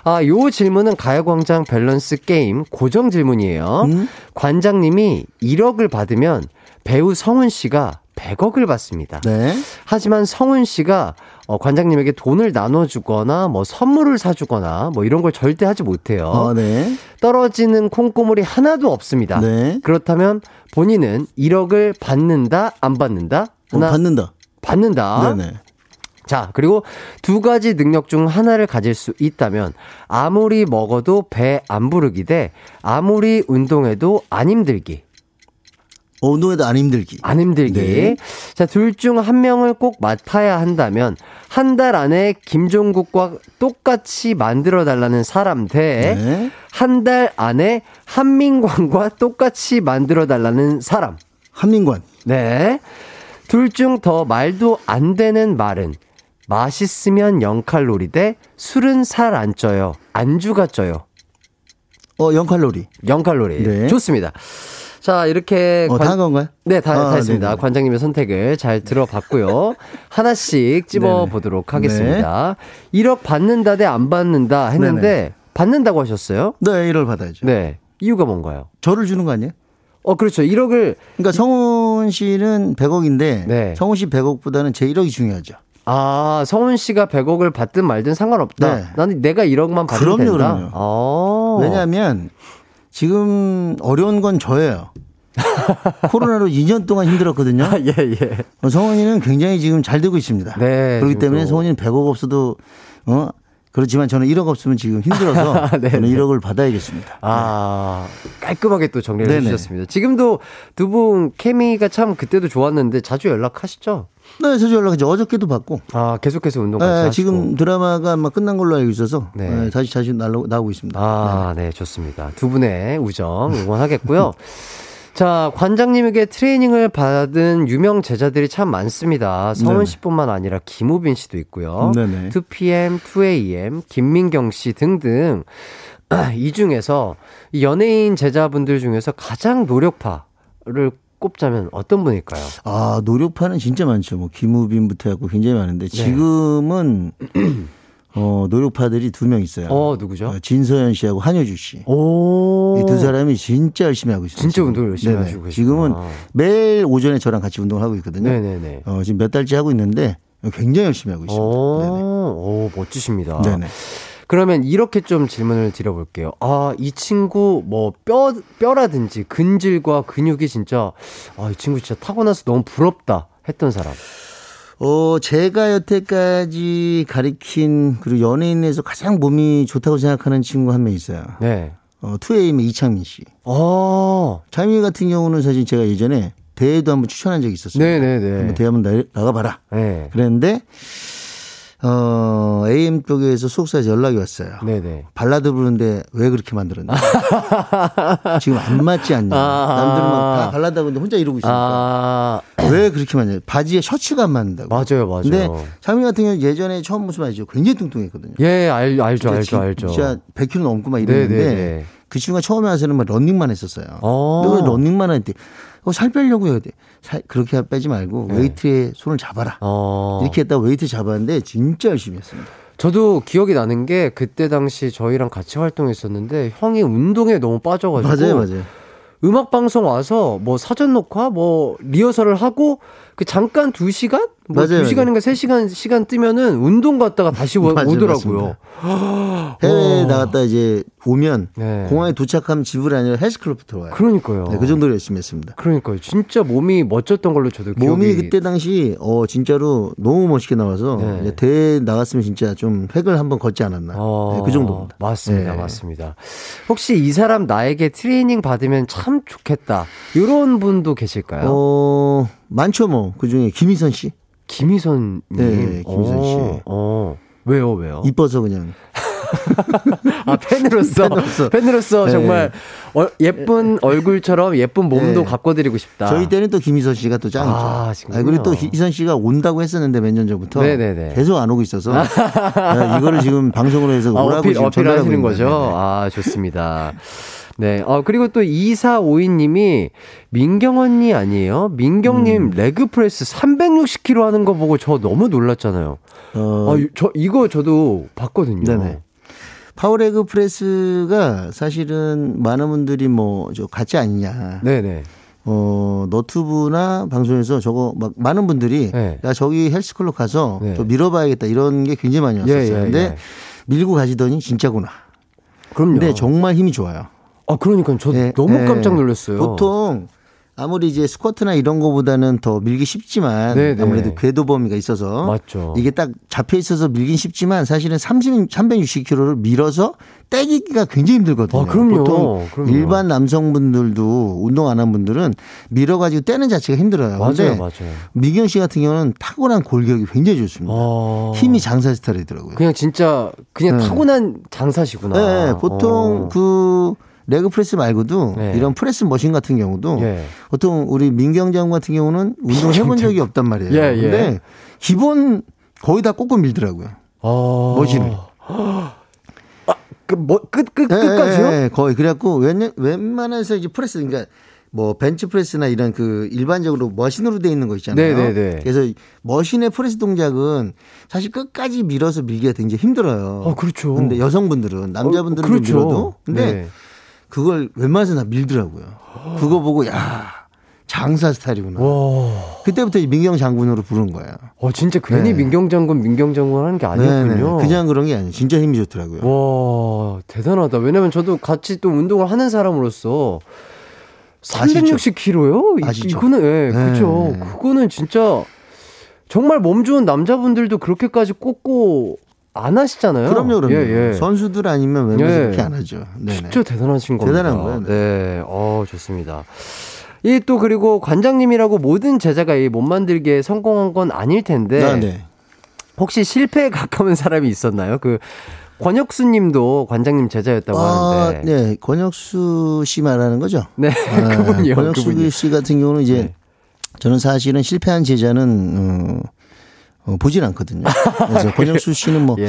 아, 요 질문은 가요광장 밸런스 게임 고정 질문이에요. 음? 관장님이 1억을 받으면 배우 성훈 씨가 100억을 받습니다. 네. 하지만 성훈 씨가 어, 관장님에게 돈을 나눠주거나 뭐 선물을 사주거나 뭐 이런 걸 절대 하지 못해요. 어, 네. 떨어지는 콩고물이 하나도 없습니다. 네. 그렇다면 본인은 1억을 받는다, 안 받는다? 어, 하나 받는다. 받는다. 네네. 자, 그리고 두 가지 능력 중 하나를 가질 수 있다면 아무리 먹어도 배 안 부르기 대 아무리 운동해도 안 힘들기. 어, 운동에도 안 힘들기. 안 힘들기. 네. 자, 둘 중 한 명을 꼭 맡아야 한다면 한 달 안에 김종국과 똑같이 만들어 달라는 사람 대 네. 한달 안에 한민관과 똑같이 만들어 달라는 사람. 한민관. 네. 둘 중 더 말도 안 되는 말은 맛있으면 0칼로리 대 술은 살 안 쪄요. 안주가 쪄요. 어, 0칼로리. 0칼로리. 네. 좋습니다. 자, 이렇게 어, 다한 건가요? 네, 다, 아, 다 했습니다. 네네. 관장님의 선택을 잘 들어봤고요. 하나씩 찝어보도록 하겠습니다. 1억 받는다 대 안 받는다 했는데, 네네. 받는다고 하셨어요? 네, 1월 받아야죠. 네. 이유가 뭔가요? 저를 주는 거 아니에요? 어, 그렇죠. 1억을, 그러니까 성훈 씨는 100억인데 네. 성훈 씨 100억보다는 제 1억이 중요하죠. 아, 성훈 씨가 100억을 받든 말든 상관없다. 네. 나는 내가 1억만 받으면 그럼요, 된다. 그럼요. 아. 왜냐하면 지금 어려운 건 저예요. 코로나로 2년 동안 힘들었거든요. 아, 예, 예. 어, 성훈이는 굉장히 지금 잘 되고 있습니다. 네, 그렇기. 때문에 성훈이는 100억 없어도 어 그렇지만 저는 1억 없으면 지금 힘들어서 네, 저는 네. 1억을 받아야겠습니다. 아, 깔끔하게 또 정리를 네네. 해주셨습니다. 지금도 두 분 케미가 참 그때도 좋았는데 자주 연락하시죠? 네, 자주 연락하죠. 어저께도 받고. 아, 계속해서 운동 같이 네. 지금 드라마가 아마 끝난 걸로 알고 있어서 네. 네, 다시 날라, 나오고 있습니다. 아, 네, 좋습니다. 두 분의 우정 응원하겠고요. 자, 관장님에게 트레이닝을 받은 유명 제자들이 참 많습니다. 네네. 씨뿐만 아니라 김우빈 씨도 있고요. 네네. 2PM, 2AM, 김민경 씨 등등. 이 중에서 이 연예인 제자분들 중에서 가장 노력파를 꼽자면 어떤 분일까요? 아, 노력파는 진짜 많죠. 뭐, 김우빈부터 해갖고 굉장히 많은데, 네. 지금은, 어, 노력파들이 두 명 있어요. 어, 누구죠? 어, 진서연 씨하고 한효주 씨. 오. 이 두 사람이 진짜 열심히 하고 있어요. 진짜. 운동을 열심히 네네. 하시고 계시구나. 지금은 매일 오전에 저랑 같이 운동을 하고 있거든요. 네네네. 어, 지금 몇 달째 하고 있는데 굉장히 열심히 하고 있습니다. 오, 네네. 오, 멋지십니다. 네네. 그러면 이렇게 좀 질문을 드려볼게요. 아, 이 친구 뭐 뼈, 뼈라든지 근질과 근육이 진짜, 아, 이 친구 진짜 타고나서 너무 부럽다 했던 사람. 어, 제가 여태까지 가리킨 그리고 연예인에서 가장 몸이 좋다고 생각하는 친구 한 명 있어요. 네. 어, 2AM의 이창민 씨. 어, 창민 같은 경우는 사실 제가 예전에 대회도 한번 추천한 적이 있었어요. 네네네. 한번 대회 한번 나- 나가봐라. 네. 그랬는데 어, AM 쪽에서 소속사에서 연락이 왔어요. 네네. 발라드 부르는데 왜 그렇게 만들었냐. 지금 안 맞지 않냐. 아. 남들은 막다 발라드 하고 있는데 혼자 이러고 있으니까. 아, 왜 그렇게 맞냐. 바지에 셔츠가 안 맞는다고. 맞아요, 맞아요. 근데 창민 같은 경우 예전에 처음 모습 알죠. 굉장히 뚱뚱했거든요. 예, 알, 알죠, 알죠, 지- 알죠. 진짜 100kg 넘고 막 이랬는데 네네네. 그 친구가 처음에 와서는 막 런닝만 했었어요. 어. 근데 왜 런닝만 했대? 어, 살 빼려고 해야 돼. 살, 그렇게 빼지 말고 웨이트에 손을 잡아라. 네. 어. 이렇게 했다 가 웨이트 잡았는데 진짜 열심히 했습니다. 저도 기억이 나는 게 그때 당시 저희랑 같이 활동했었는데 형이 운동에 너무 빠져가지고 맞아요, 맞아요. 음악 방송 와서 뭐 사전 녹화 뭐 리허설을 하고 그 잠깐 두 시간 뭐 맞아요, 두 시간인가 세 시간 시간 뜨면은 운동 갔다가 다시 오- 맞아요, 오더라고요. 해외에 어. 나갔다 이제 오면 네. 공항에 도착하면 집을 아니라 헬스클럽부터 와요. 그러니까요. 네, 그 정도로 열심히 했습니다. 그러니까요. 진짜 몸이 멋졌던 걸로 저도 몸이 기억이 그때 당시 어 진짜로 너무 멋있게 나와서 네. 대회 나갔으면 진짜 좀 획을 한번 걷지 않았나. 어, 네, 그 정도입니다. 맞습니다. 네. 맞습니다. 혹시 이 사람 나에게 트레이닝 받으면 참 좋겠다. 이런 분도 계실까요? 어 많죠 뭐. 그 중에 김희선 씨 김희선 님. 네, 김희선 씨. 어, 어. 왜요, 왜요? 이뻐서 그냥 아, 팬으로서. 팬으로서. 팬으로서 네. 정말 어, 예쁜 얼굴처럼 예쁜 몸도 네. 갖고 드리고 싶다. 저희 때는 또 김희선 씨가 또 짱이죠. 아, 지금요? 그리고 또 희선 씨가 온다고 했었는데 몇 년 전부터 네네네. 계속 안 오고 있어서 네, 이거를 지금 방송으로 해서 아, 오라고 어필, 지금 전달하고 있는 거죠? 네, 네. 아, 좋습니다. 네. 어, 그리고 또 2452님이 민경 언니 아니에요? 민경님 음. leg press 360kg 하는 거 보고 저 너무 놀랐잖아요. 어, 아, 저, 이거 저도 봤거든요. 네네. power leg press가 사실은 많은 분들이 뭐 저 가짜 아니냐. 네네. 어 너튜브나 방송에서 저거 막 많은 분들이 네. 야 저기 헬스클럽 가서 네. 좀 밀어봐야겠다 이런 게 굉장히 많이 왔었어요. 예, 예, 근데 예. 밀고 가시더니 진짜구나. 그럼요. 근데 정말 힘이 좋아요. 아, 그러니까 저 네, 너무 네. 깜짝 놀랐어요. 보통 아무리 이제 스쿼트나 이런 거보다는 더 밀기 쉽지만 네, 네. 아무래도 궤도 범위가 있어서 맞죠. 이게 딱 잡혀 있어서 밀긴 쉽지만 사실은 30, 360kg를 밀어서 떼기가 굉장히 힘들거든요. 아, 그럼요. 보통 그럼요. 일반 남성분들도 운동 안 한 분들은 밀어가지고 떼는 자체가 힘들어요. 맞아요, 맞아요. 민경 씨 같은 경우는 타고난 골격이 굉장히 좋습니다. 어. 힘이 장사 스타일이더라고요. 그냥 진짜 그냥 네. 타고난 장사시구나. 네, 보통 어. 그 leg press 말고도 네. 이런 프레스 머신 같은 경우도 예. 보통 우리 민경장 같은 경우는 운동 해본 적이 없단 말이에요. 예, 예. 근데 기본 거의 다 꽂고 밀더라고요. 어. 머신을. 그, 뭐, 끝, 끝, 예, 끝까지요? 예, 예, 거의 그래갖고 웬, 웬만해서 이제 프레스 그러니까 뭐 벤치 프레스나 이런 그 일반적으로 머신으로 돼 있는 거 있잖아요. 네, 네, 네. 그래서 머신의 프레스 동작은 사실 끝까지 밀어서 밀기가 굉장히 힘들어요. 아, 그렇죠. 근데 여성분들은 남자분들은 어, 그렇죠. 좀 밀어도 근데 네. 그걸 웬만해서 다 밀더라고요. 그거 보고 야 장사 스타일이구나. 와. 그때부터 이 민경 장군으로 부른 거예요. 어, 진짜 괜히 네. 민경 장군, 민경 장군 하는 게 아니었군요. 네네. 그냥 그런 게 아니에요. 진짜 힘이 좋더라고요. 와, 대단하다. 왜냐면 저도 같이 또 운동을 하는 사람으로서 아시죠? 360kg요? 아시죠? 이거는, 예, 네. 그죠. 그거는 진짜 정말 몸 좋은 남자분들도 그렇게까지 꽂고 안 하시잖아요. 그럼요, 그럼요. 예, 예. 선수들 아니면 웬만해서 예. 그렇게 안 하죠. 네네. 진짜 대단하신 겁니다. 대단한 거예요, 네. 네. 어, 좋습니다. 이 또 그리고 관장님이라고 모든 제자가 이몸 만들기에 성공한 건 아닐 텐데 아, 네. 혹시 실패에 가까운 사람이 있었나요? 그 권혁수 님도 관장님 제자였다고 아, 하는데. 네. 권혁수 씨 말하는 거죠? 네, 아, 그분이요. 권혁수 그분이. 씨 같은 경우는 이제 네. 저는 사실은 실패한 제자는 어, 어, 보진 않거든요. 그래서 권영수 씨는 뭐 예.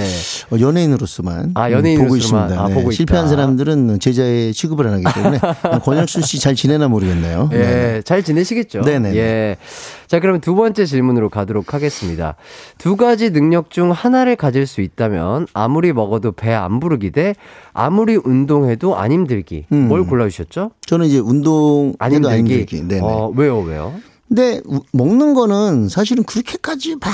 어, 연예인으로서만 아, 음, 연예인으로서만. 보고 있습니다. 아, 네. 보고. 실패한 사람들은 제자의 취급을 안 하기 때문에 권영수 씨 잘 지내나 모르겠네요. 예, 네. 잘 지내시겠죠? 네네네. 예. 자, 그러면 두 번째 질문으로 가도록 하겠습니다. 두 가지 능력 중 하나를 가질 수 있다면 아무리 먹어도 배 안 부르기 대 아무리 운동해도 안 힘들기. 음. 뭘 골라주셨죠? 저는 이제 운동 안 힘들기. 안 힘들기. 네네. 어, 왜요, 왜요? 근데 우- 먹는 거는 사실은 그렇게까지 막,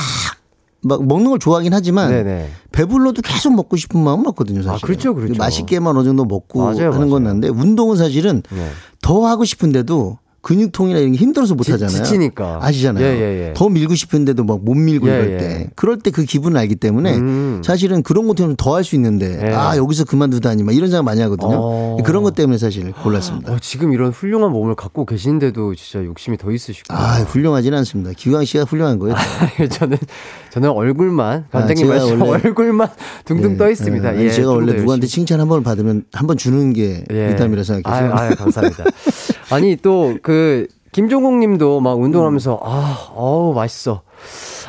막 먹는 걸 좋아하긴 하지만 네네. 배불러도 계속 먹고 싶은 마음은 없거든요, 사실. 아, 그렇죠, 그렇죠. 맛있게만 어느 정도 먹고 맞아요, 하는 건 맞아요. 난데 운동은 사실은 네. 더 하고 싶은데도 근육통이나 이런 게 힘들어서 못 지- 하잖아요. 지치니까. 아시잖아요. 예, 예, 예. 더 밀고 싶은데도 막 못 밀고 예, 이럴 예. 때. 그럴 때 그 기분을 알기 때문에 음. 사실은 그런 것 때문에 더 할 수 있는데 예. 아, 여기서 그만두다니 막 이런 생각 많이 하거든요. 어. 그런 것 때문에 사실 골랐습니다. 어, 지금 이런 훌륭한 몸을 갖고 계신데도 진짜 욕심이 더 있으시구나. 아, 훌륭하진 않습니다. 기광 씨가 훌륭한 거예요. 저는 저는 얼굴만 아, 제가 말씀 원래- 얼굴만 둥둥 예. 떠 있습니다. 예. 아니, 예, 제가 좀 원래 더 누구한테. 칭찬 한 번 받으면 한 번 주는 게 예. 미담이라 생각해서. 아유, 아유, 감사합니다. 아니 또 그 김종국님도 막 운동하면서 아, 어우 맛있어.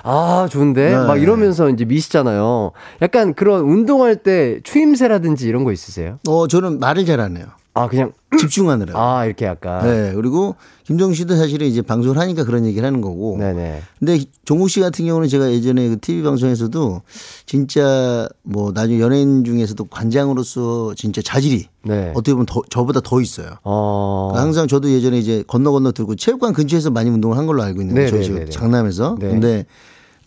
아 좋은데 네. 막 이러면서 이제 미시잖아요. 약간 그런 운동할 때 추임새라든지 이런 거 있으세요? 어, 저는 말을 잘 안 해요. 아 그냥 집중하느라고. 아 이렇게 약간 네. 그리고 김정 씨도 사실은 이제 방송을 하니까 그런 얘기를 하는 거고. 네네 근데 종국 씨 같은 경우는 제가 예전에 그 TV 방송에서도 진짜 뭐 나중에 연예인 중에서도 관장으로서 진짜 자질이 네. 어떻게 보면 더, 저보다 더 있어요. 어 그러니까 항상 저도 예전에 이제 건너 건너 들고 체육관 근처에서 많이 운동을 한 걸로 알고 있는데 네, 저희 네, 지금 네, 네. 장남에서. 네. 근데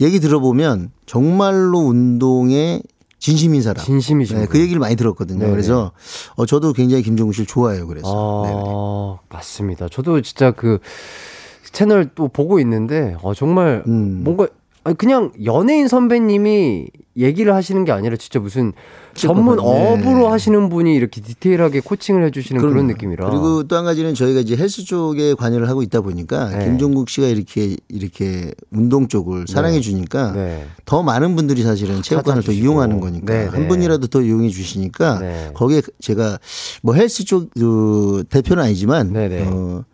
얘기 들어보면 정말로 운동에 진심인 사람. 진심이시고 네, 그 얘기를 많이 들었거든요. 네네. 그래서 어, 저도 굉장히 김종국 씨를 좋아해요. 그래서. 아, 맞습니다. 저도 진짜 그 채널 또 보고 있는데, 어, 정말 음. 뭔가, 아니, 그냥 연예인 선배님이 얘기를 하시는 게 아니라 진짜 무슨 전문 네. 업으로 하시는 분이 이렇게 디테일하게 코칭을 해주시는 그런. 느낌이라. 그리고 또 한 가지는 저희가 이제 헬스 쪽에 관여를 하고 있다 보니까 네. 김종국 씨가 이렇게 이렇게 운동 쪽을 사랑해 주니까 네. 더 많은 분들이 사실은 체육관을 더. 이용하는 거니까 네, 네. 한 분이라도 더 이용해 주시니까 네. 거기에 제가 뭐 헬스 쪽 그, 대표는 아니지만 네, 네. 어,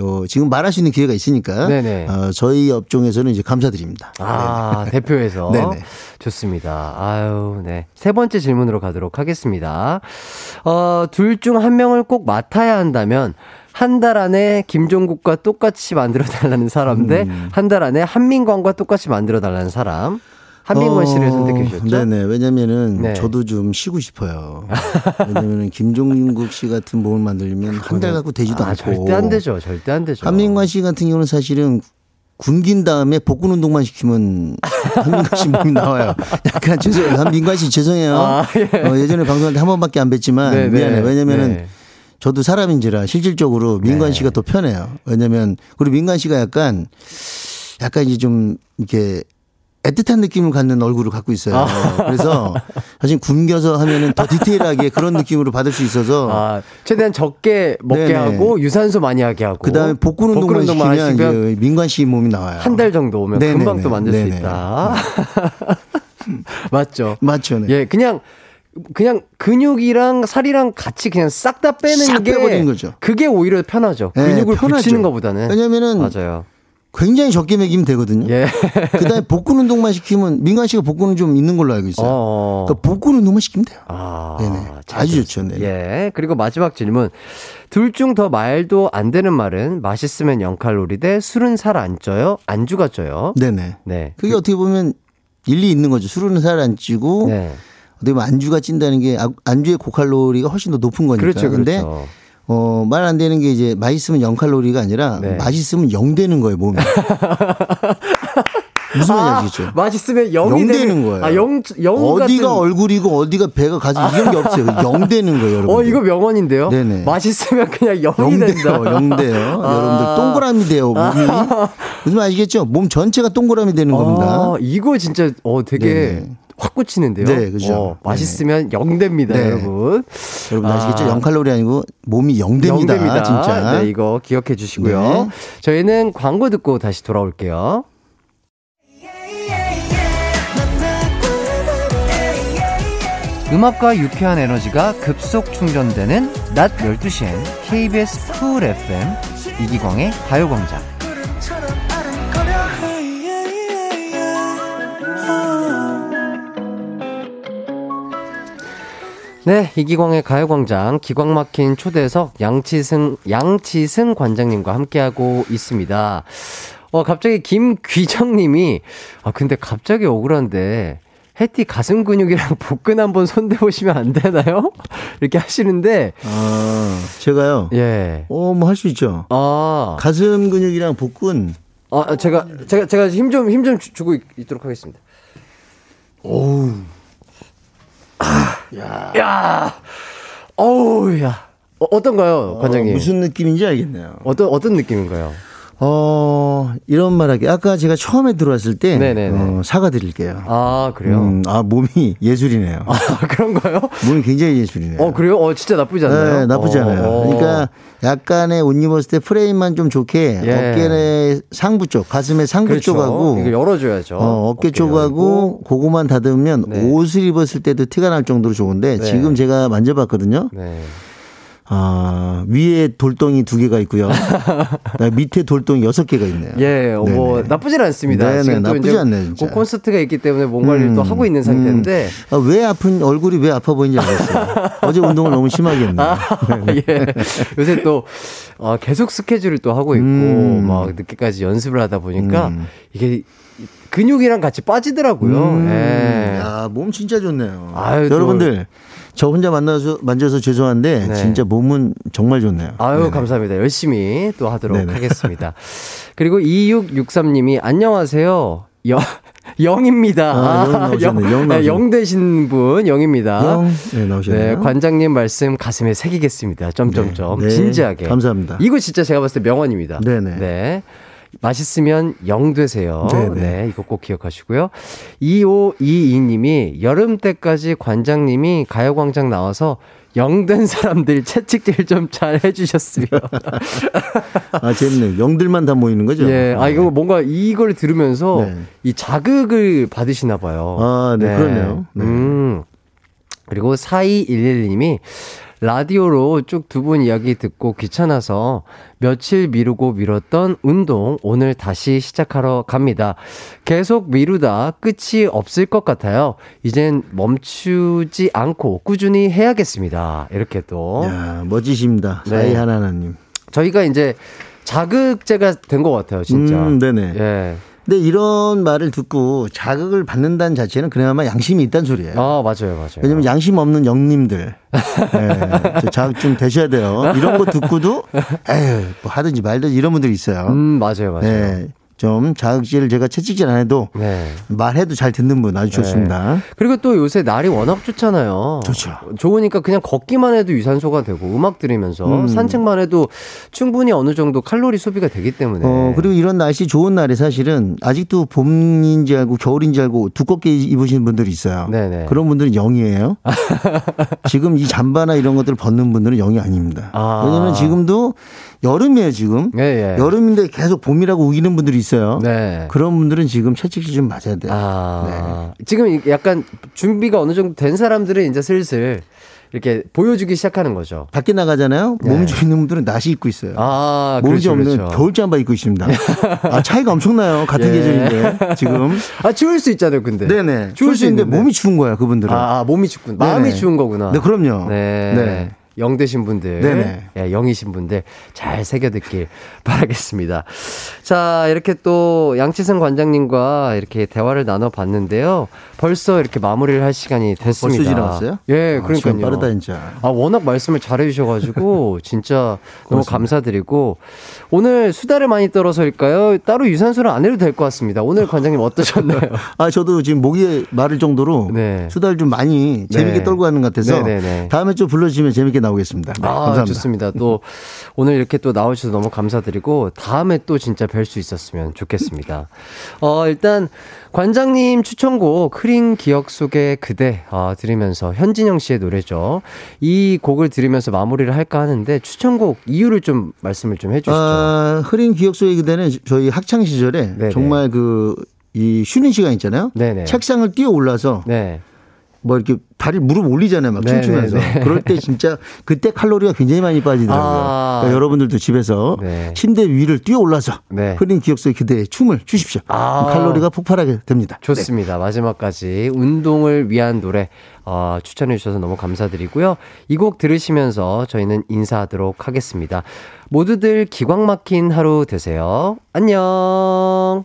어, 지금 말할 수 있는 기회가 있으니까 네, 네. 어, 저희 업종에서는 이제 감사드립니다. 아, 대표에서. 네네. 좋습니다. 아유, 네. 세 번째 질문으로 가도록 하겠습니다. 어, 둘 중 한 명을 꼭 맡아야 한다면, 한달 안에 김종국과 똑같이 만들어 달라는 사람 대, 음. 한달 안에 한민관과 똑같이 만들어 달라는 사람. 한민관 씨를 어, 선택해 주셨죠? 네네. 왜냐면은 네. 저도 좀 쉬고 싶어요. 왜냐면은 김종국 씨 같은 몸을 만들려면 한 달 갖고 되지도 아, 않고. 절대 안 되죠. 절대 안 되죠. 한민관 씨 같은 경우는 사실은 굶긴 다음에 복근 운동만 시키면 한민관 씨 몸이 나와요. 약간 죄송해요. 한민관 씨 죄송해요. 아, 예. 어, 예전에 방송할 때 한 번밖에 안 뵀지만 네, 네. 미안해요. 왜냐면은 네. 저도 사람인지라 실질적으로 민관 네. 씨가 더 편해요. 왜냐면 그리고 민관 씨가 약간 약간 이제 좀 이렇게 애틋한 느낌을 갖는 얼굴을 갖고 있어요. 아. 그래서 사실 굶겨서 하면은 더 디테일하게 그런 느낌으로 받을 수 있어서 아, 최대한 적게 먹게 네네. 하고 유산소 많이 하게 하고 그 다음에 복근 운동만 시키면 하시면 이제 민관 씨 몸이 나와요. 한 달 정도 오면 네네네. 금방 또 만들 네네. 수 있다. 맞죠? 맞죠. 네. 예, 그냥 그냥 근육이랑 살이랑 같이 그냥 싹 다 빼는 싹 게 거죠. 그게 오히려 편하죠. 네, 근육을 편하죠. 붙이는 것보다는 왜냐면은 맞아요. 굉장히 적게 먹이면 되거든요. 예. 그다음에 복근 운동만 시키면 민관 씨가 복근은 좀 있는 걸로 알고 있어요. 어. 그러니까 복근 운동만 시키면 돼요. 아, 네네. 잘 아주. 좋죠. 네. 예. 그리고 마지막 질문. 둘 중 더 말도 안 되는 말은 맛있으면 0칼로리 대 술은 살 안 쪄요? 안주가 쪄요? 네네. 네. 그게 어떻게 보면 일리 있는 거죠. 술은 살 안 찌고 네. 어떻게 보면 안주가 찐다는 게 아- 안주의 고칼로리가 훨씬 더 높은 거니까. 그렇죠. 근데 그렇죠. 어, 말 안 되는 게 이제 맛있으면 0칼로리가 아니라 네. 맛있으면 0 되는 거예요, 몸이. 무슨 말인지 아시겠죠? 맛있으면 0이 영 되는, 거예요. 아, 0, 0 어디가 같은 얼굴이고 어디가 배가 가슴 이런 게 없어요. 0 되는 거예요, 여러분. 어, 이거 명언인데요? 네네. 맛있으면 그냥 0이 영 된다. 돼요, 영 돼요. 여러분들 동그라미 돼요, 몸이. 무슨 말 아시겠죠? 몸 전체가 동그라미 되는 겁니다. 아, 이거 진짜 어 되게 네네. 확 꽂히는데요. 네, 그죠. 어, 맛있으면 0 됩니다, 네. 여러분. 여러분 아시겠죠? 아. 0칼로리 아니고 몸이 0 됩니다. 0 진짜. 네, 이거 기억해 주시고요. 네. 저희는 광고 듣고 다시 돌아올게요. 음악과 유쾌한 에너지가 급속 충전되는 낮 12시엔 KBS 쿨 FM 이기광의 가요광장. 네, 이기광의 가요광장 기광 막힌 초대석 양치승 양치승 관장님과 함께하고 있습니다. 어 갑자기 김귀정님이 아 근데 갑자기 억울한데 해티 가슴 근육이랑 복근 한번 손대보시면 안 되나요? 이렇게 하시는데 아, 제가요. 예. 어, 뭐 할 수 있죠. 아, 가슴 근육이랑 복근. 아 제가 제가 제가 힘 좀 힘 좀 주고 있, 있도록 하겠습니다. 오우. 야, 어우 야, 어, 어떤가요, 관장님? 어, 무슨 느낌인지 알겠네요. 어떤 어떤 느낌인가요? 어, 이런 말 하기. 아까 제가 처음에 들어왔을 때. 어, 사과드릴게요. 아 그래요? 음, 아, 몸이 예술이네요. 아 그런가요? 몸이 굉장히 예술이네요. 어 그래요? 어 진짜 나쁘지 않나요? 네, 나쁘지 않아요. 어. 그러니까 약간의 옷 입었을 때 프레임만 좀 좋게 예. 어깨의 상부 쪽, 가슴의 상부 그렇죠. 쪽하고 이거 열어줘야죠. 어, 어깨 쪽하고 그거만 닫으면 네. 옷을 입었을 때도 티가 날 정도로 좋은데 네. 지금 제가 만져봤거든요. 네. 아, 위에 돌덩이 두 개가 있고요. 밑에 돌덩이 여섯 개가 있네요. 예, 어, 뭐 네네. 나쁘진 않습니다. 네네, 지금 또 나쁘지 않네요, 진짜. 그 콘서트가 있기 때문에 몸 관리를 또 음, 하고 있는 상태인데. 아, 왜 아픈 얼굴이 왜 아파 보이는지 알겠어요. 어제 운동을 너무 심하게 했네요. 아, 예. 요새 또 어, 계속 스케줄을 또 하고 있고 음. 막 늦게까지 연습을 하다 보니까 음. 이게 근육이랑 같이 빠지더라고요. 음, 예. 야, 몸 진짜 좋네요. 아유, 또- 여러분들, 저 혼자 만나서, 만져서 죄송한데, 네. 진짜 몸은 정말 좋네요. 아유, 네네. 감사합니다. 열심히 또 하도록 네네. 하겠습니다. 그리고 2663님이 안녕하세요. 영, 영입니다. 아, 영 나오셨네. 영 네. 영 되신 분, 영입니다. 영, 네, 나오셨네요. 네, 관장님 말씀 가슴에 새기겠습니다. 점점점. 네, 네. 진지하게. 감사합니다. 이거 진짜 제가 봤을 때 명언입니다. 네네. 네. 맛있으면 영 되세요. 네네. 네, 이거 꼭 기억하시고요. 2522님이 여름 때까지 관장님이 가요광장 나와서 영된 사람들 채찍질 좀 잘 해주셨으면. 아, 재밌네요. 영들만 다 모이는 거죠? 예, 아, 이거 뭔가 이걸 들으면서 네. 이 자극을 받으시나 봐요. 아, 네, 그러네요. 네. 음. 그리고 4211님이 라디오로 쭉 두 분 이야기 듣고 귀찮아서 며칠 미루고 미뤘던 운동 오늘 다시 시작하러 갑니다. 계속 미루다 끝이 없을 것 같아요. 이젠 멈추지 않고 꾸준히 해야겠습니다. 이렇게 또 야, 멋지십니다. 네. 사이 하나하나님. 저희가 이제 자극제가 된 것 같아요, 진짜. 음, 네네. 예. 근데 이런 말을 듣고 자극을 받는다는 자체는 그나마 양심이 있다는 소리예요. 아, 맞아요, 맞아요. 왜냐면 양심 없는 영님들. 예, 저 자극 좀 되셔야 돼요. 이런 거 듣고도, 에휴, 뭐 하든지 말든지 이런 분들이 있어요. 음, 맞아요, 맞아요. 네. 좀 자극질을 제가 채찍질 안 해도 네. 말해도 잘 듣는 분 아주 좋습니다. 그리고 또 요새 날이 워낙 좋잖아요. 좋죠. 좋으니까 그냥 걷기만 해도 유산소가 되고 음악 들으면서 음. 산책만 해도 충분히 어느 정도 칼로리 소비가 되기 때문에. 어, 그리고 이런 날씨 좋은 날에 사실은 아직도 봄인지 알고 겨울인지 알고 두껍게 입으시는 분들이 있어요. 네네. 그런 분들은 영이에요. 지금 이 잠바나 이런 것들을 벗는 분들은 영이 아닙니다. 아. 왜냐면 지금도 여름이에요, 지금. 예, 예. 여름인데 계속 봄이라고 우기는 분들이 있어요. 네. 그런 분들은 지금 채찍질 좀 맞아야 돼요. 아, 지금 약간 준비가 어느 정도 된 사람들은 이제 슬슬 이렇게 보여주기 시작하는 거죠. 밖에 나가잖아요. 네. 몸좀 있는 분들은 낫이 입고 있어요. 아, 몸이 그렇죠, 좀 없는 그렇죠. 겨울 잠바 입고 있습니다. 아, 차이가 엄청나요. 같은 예. 계절인데 지금. 아, 추울 수 있잖아요, 근데. 네네. 추울 수 있는데. 몸이 추운 거야 그분들은. 아, 아, 몸이 춥군. 마음이. 추운 거구나. 네, 그럼요. 네. 네. 영 되신 분들, 네네. 예, 영이신 분들 잘 새겨 듣길 바라겠습니다. 자, 이렇게 또 양치승 관장님과 이렇게 대화를 나눠 봤는데요. 벌써 이렇게 마무리를 할 시간이 됐습니다. 벌써 지나갔어요? 예, 아, 그러니까요. 빠르다 진짜. 아, 워낙 말씀을 잘해 주셔가지고, 진짜 너무. 감사드리고, 오늘 수다를 많이 떨어서일까요? 따로 유산소를 안 해도 될 것 같습니다. 오늘 관장님 어떠셨나요? 아 저도 지금 목이 마를 정도로 네. 수다를 좀 많이 재밌게 네. 떨고 가는 것 같아서 네네네. 다음에 좀 불러주시면 재밌게 나 오겠습니다. 네, 아, 감사합니다. 좋습니다. 또 오늘 이렇게 또 나오셔서 너무 감사드리고 다음에 또 진짜 뵐 수 있었으면 좋겠습니다. 어, 일단 관장님 추천곡 흐린 기억 속의 그대 어, 들으면서 현진영 씨의 노래죠. 이 곡을 들으면서 마무리를 할까 하는데 추천곡 이유를 좀 말씀을 좀 해주시죠. 아, 흐린 기억 속의 그대는 저희 학창 시절에 네네. 정말 그 이 쉬는 시간 있잖아요. 네네. 책상을 뛰어 올라서 네. 뭐 이렇게 다리 무릎 올리잖아요. 막 네, 춤추면서. 네, 네. 그럴 때 진짜 그때 칼로리가 굉장히 많이 빠지더라고요. 아. 그러니까 여러분들도 집에서 네. 침대 위를 뛰어 올라서 네. 흐린 기억 속에 그대의 춤을 추십시오. 아. 칼로리가 폭발하게 됩니다. 좋습니다. 마지막까지 운동을 위한 노래 어, 추천해 주셔서 너무 감사드리고요. 이 곡 들으시면서 저희는 인사하도록 하겠습니다. 모두들 기광 막힌 하루 되세요. 안녕.